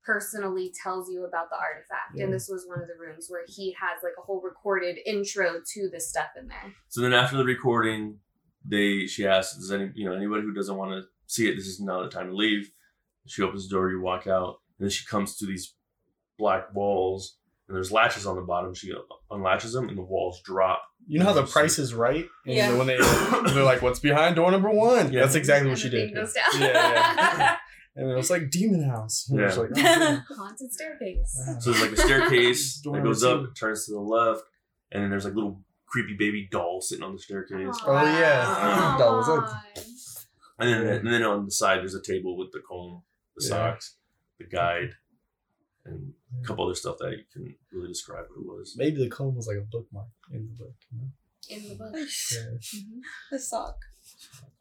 personally tells you about the artifact Yeah. and this was one of the rooms where he has like a whole recorded intro to the stuff in there So then after the recording, they she asks, "Does any you know anybody who doesn't want to see it? This is now the time to leave." She opens the door. You walk out, and then she comes to these black walls, and there's latches on the bottom. She unlatches them, and the walls drop. You know how the price is right? And Yeah. When they they're like, "What's behind door number one?" Yeah. That's exactly what she did. thing Yeah, yeah. [LAUGHS] And it was like demon house. And it was Yeah. like, [LAUGHS] oh, haunted staircase Wow. So there's like a staircase [LAUGHS] that goes up, it turns to the left, and then there's like little creepy baby doll sitting on the staircase. Oh, yeah. That was it. And then, and then on the side, there's a table with the comb, the Yeah. socks, the guide, and a couple other stuff that you couldn't really describe what it was. Maybe the comb was like a bookmark in the book. You know? in the book Yeah. Mhm. [LAUGHS] the sock.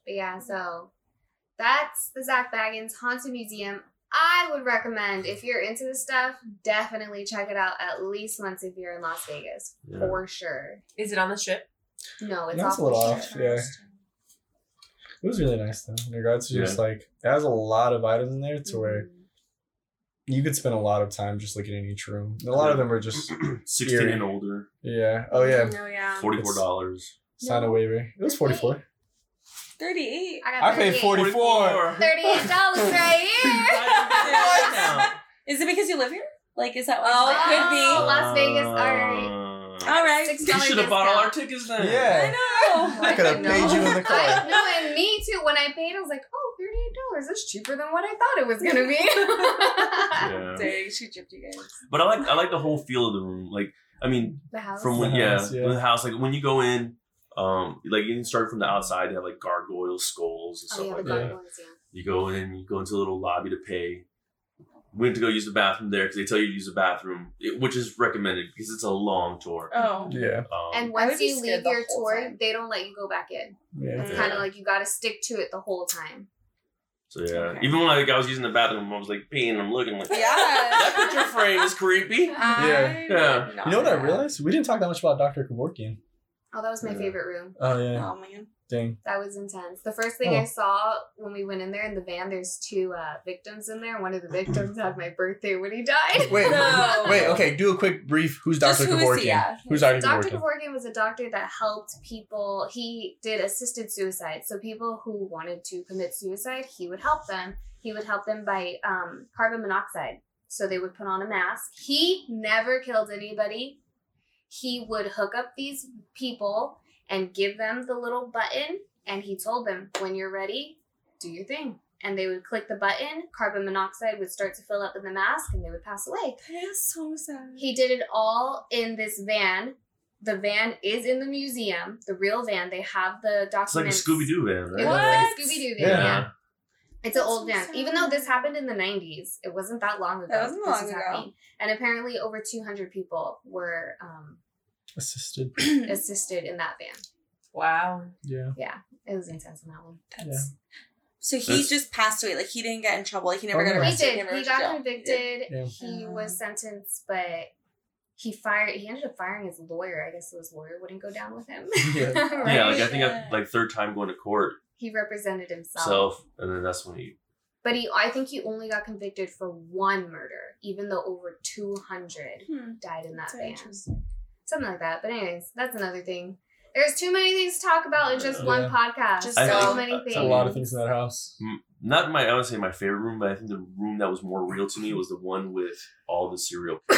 but yeah so that's the zak bagans haunted museum I would recommend if you're into this stuff, definitely check it out at least once if you're in Las Vegas, Yeah. for sure. Is it on the strip? No, it's No, it's off a little the off, strip. yeah. It was really nice though. In regards to just like it has a lot of items in there to where Mhm. you could spend a lot of time just looking in each room. And a lot of them are just [CLEARS THROAT] 16 Eerie. and older, yeah. Oh yeah. No, yeah. $44. Sign a waiver. It was forty four. 38. I got I paid 38 44. Thirty-eight dollars right [LAUGHS] here. Is it because you live here? Like, is that why? Oh, it could be. Oh, Las Vegas, uh, all right. All right. Six They dollar should have bought all our discount. tickets then. Yeah. I know. Oh I could have know. paid you in the car. [LAUGHS] I know, and me too. When I paid, I was like, "Oh, thirty-eight dollars. That's cheaper than what I thought it was gonna be." [LAUGHS] Yeah. Dang, she gypped you guys. But I like I like the whole feel of the room. Like I mean, the house. from when The yeah, house, yeah. the house like when you go in, um, like you can start from the outside. They have like gargoyles, skulls, and oh stuff yeah, the like that. gargoyles. Yeah. You go in, you go into a little lobby to pay. We went to go use the bathroom there because they tell you to use the bathroom, which is recommended because it's a long tour. Oh. Yeah. Um, And once you leave your tour, time. they don't let you go back in. Yeah. It's Yeah. kind of like you got to stick to it the whole time. so yeah, Okay. even when like I was using the bathroom, I was like peeing. I'm looking like Yeah. that picture frame is creepy. [LAUGHS] I Yeah. would not You know what I realized? We didn't talk that much about Dr. Kevorkian. Oh, that was my Yeah. favorite room. Oh yeah. Oh man. Dang. That was intense. The first thing Oh. I saw when we went in there in the van, there's two uh, victims in there. One of the [LAUGHS] victims had my birthday when he died. Wait, [LAUGHS] No. wait, okay, do a quick brief. Who's Dr. who is Kevorkian? he? Yeah. Who's Dr. Dr. Kevorkian? Kevorkian was a doctor that helped people. He did assisted suicide. So people who wanted to commit suicide, he would help them. He would help them by um, carbon monoxide. So they would put on a mask. He never killed anybody. He would hook up these people and give them the little button. And he told them, when you're ready, do your thing. And they would click the button, carbon monoxide would start to fill up in the mask, and they would pass away. That is so sad. He did it all in this van. The van is in the museum, the real van. They have the documents. It's like a. Scooby Doo van, It right? looks What? like a Scooby Doo van. Yeah. Yeah. It's an That's old so van. Even though this happened in the 90s, it wasn't that long ago. That wasn't long ago. happening. And apparently, over 200 people were um, Assisted. [CLEARS THROAT] assisted in that van. Wow. Yeah. Yeah. It was intense in that one. That's so he That's- just passed away. Like he didn't get in trouble. Like he never Oh, got no. He did. never He got jail. convicted. Yeah. He was sentenced, but he fired. He ended up firing his lawyer. I guess his lawyer wouldn't go down with him. Yeah. Right? [LAUGHS] Yeah, like I think Yeah. I, like third time going to court he represented himself. self, and then that's when he. But he, I think he only got convicted for one murder, even though over 200 Hmm. died in that van. Something like that. But anyways, that's another thing. There's too many things to talk about in just one Yeah. podcast. Just so many things. a lot of things in that house. Not my, I would say my favorite room, but I think the room that was more real to me was the one with all the serial. [COUGHS]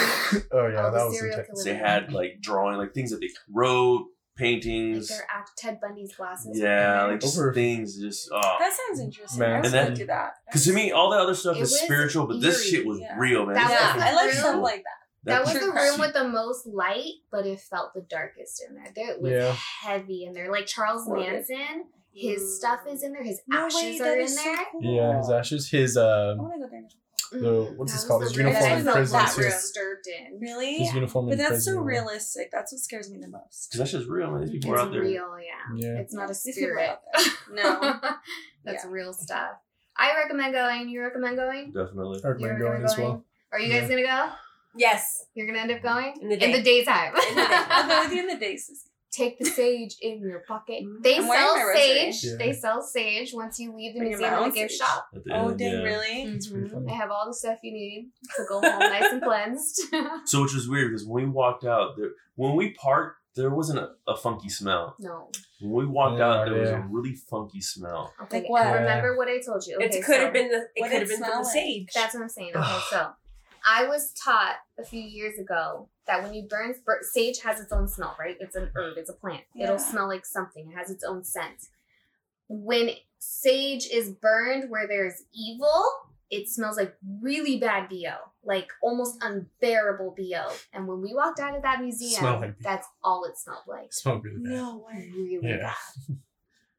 Oh yeah, All that the was serial intense. They had like drawing, like things that they wrote, Like paintings. their act Ted Bundy's glasses. Yeah, like just Over- things, just oh. That sounds interesting. Man. I And was then- gonna do that. Because to me, all the other stuff It is spiritual, but this shit was yeah. real, man. That This was yeah, I like room- stuff like that. That was the crime. room with the most light, but it felt the darkest in there. There it was Yeah. heavy in there. Like Charles What? Manson, his stuff is in there. His No way, ashes that are in is so there. cool. Yeah, his ashes, his I um, want to go there. now. the- Mm, what's that this called? was His the uniform in prison, that too. disturbed in. Really? his uniform But that's prison. so yeah. realistic. That's what scares me the most. Because that's just real, man. These people are out there. real, yeah. Yeah. It's not a These spirit. out there. [LAUGHS] No. [LAUGHS] That's Yeah. real stuff. I recommend going. You recommend going? Definitely. I recommend going as well. Are you guys gonna go? Yes. You're gonna end up going In the in day. the daytime. In the day. I'll go with you in the day, days. Take the sage in your pocket. They I'm sell sage. Yeah. They sell sage once you leave the Bring museum my in the gift shop. At the Oh, end, dang, yeah. really? It's pretty Mhm. funny. They have all the stuff you need to go home nice and cleansed. [LAUGHS] So which was weird because when we walked out, there, when we parked, there wasn't a, a funky smell. no. When we walked Yeah, out, there was a really funky smell. Okay. Like what? and Remember what I told you. Okay, it could so have been the. It could have been the sage. That's what I'm saying. Okay, [SIGHS] so I was taught a few years ago that when you burn bur- sage has its own smell, right? It's an herb, it's a plant. Yeah. It'll smell like something. It has its own scent. When sage is burned where there's evil, it smells like really bad BO, like almost unbearable BO. And when we walked out of that museum, like that's all it smelled like. It smelled really bad. No way. Really Yeah. bad. [LAUGHS]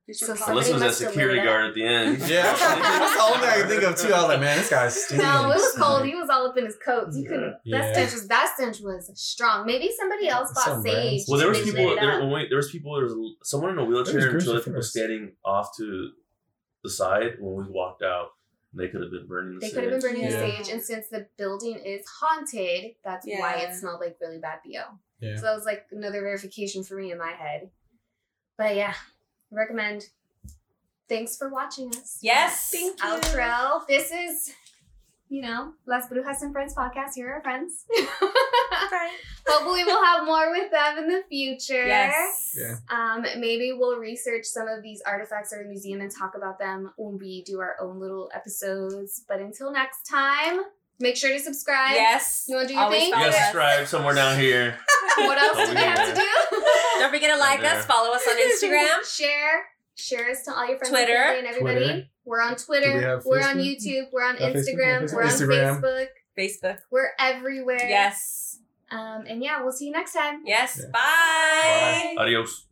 Did So your somebody Unless it was that must have security lit it up. guard at the end. [LAUGHS] Yeah, [LAUGHS] that's the only thing I can think of too. I was like, man, this guy's stinking. No, it was cold. He was all up in his coat. You couldn't. Yeah. That stench was that stench was strong. Maybe somebody else bought Some sage. Well, there was people. There, up. when we, there was people. There was someone in a wheelchair and groups two other people standing off to the side when we walked out. They could have been burning the They sage. could have been burning Yeah. the sage, and since the building is haunted, that's why it smelled like really bad bo. Yeah. So that was like another verification for me in my head. But yeah, recommend. Thanks for watching us. Yes. Thank you. Outro. This is you know, Las Brujas and Friends podcast. Here are our friends. Okay. [LAUGHS] Hopefully, we'll have more with them in the future. Yes. Yeah. Um, maybe we'll research some of these artifacts at the museum and talk about them when we do our own little episodes. But until next time, make sure to subscribe. Yes. You wanna do your Always thing? You gotta subscribe somewhere down here. [LAUGHS] What else do we have to do? [LAUGHS] Don't forget to like us. Follow us on Instagram. [LAUGHS] Share. Share us to all your friends Twitter. and and everybody. Twitter. We're on Twitter. we have We're on YouTube. We're on Uh, Instagram. Facebook, We're on Instagram. Facebook. Facebook. We're everywhere. Yes. Um, and yeah, we'll see you next time. Yes. Yeah. Bye. Adios.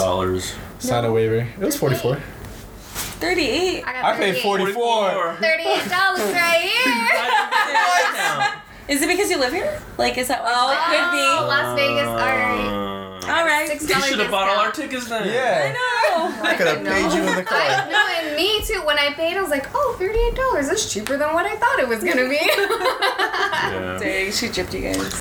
Dollars. Sign a waiver. It was 44. 38. I got I paid 44. Thirty-eight dollars right [LAUGHS] here. Is it because you live here? Like, is that? Oh, it could be. Oh, Las Vegas. All right. Uh, All right. Six They dollar should have bought all our tickets then. Yeah. I know. [LAUGHS] I could have paid you in the car. I no, and me too. When I paid, I was like, "Oh, $38. That's cheaper than what I thought it was gonna be." [LAUGHS] Yeah. Dang, she gypped you guys.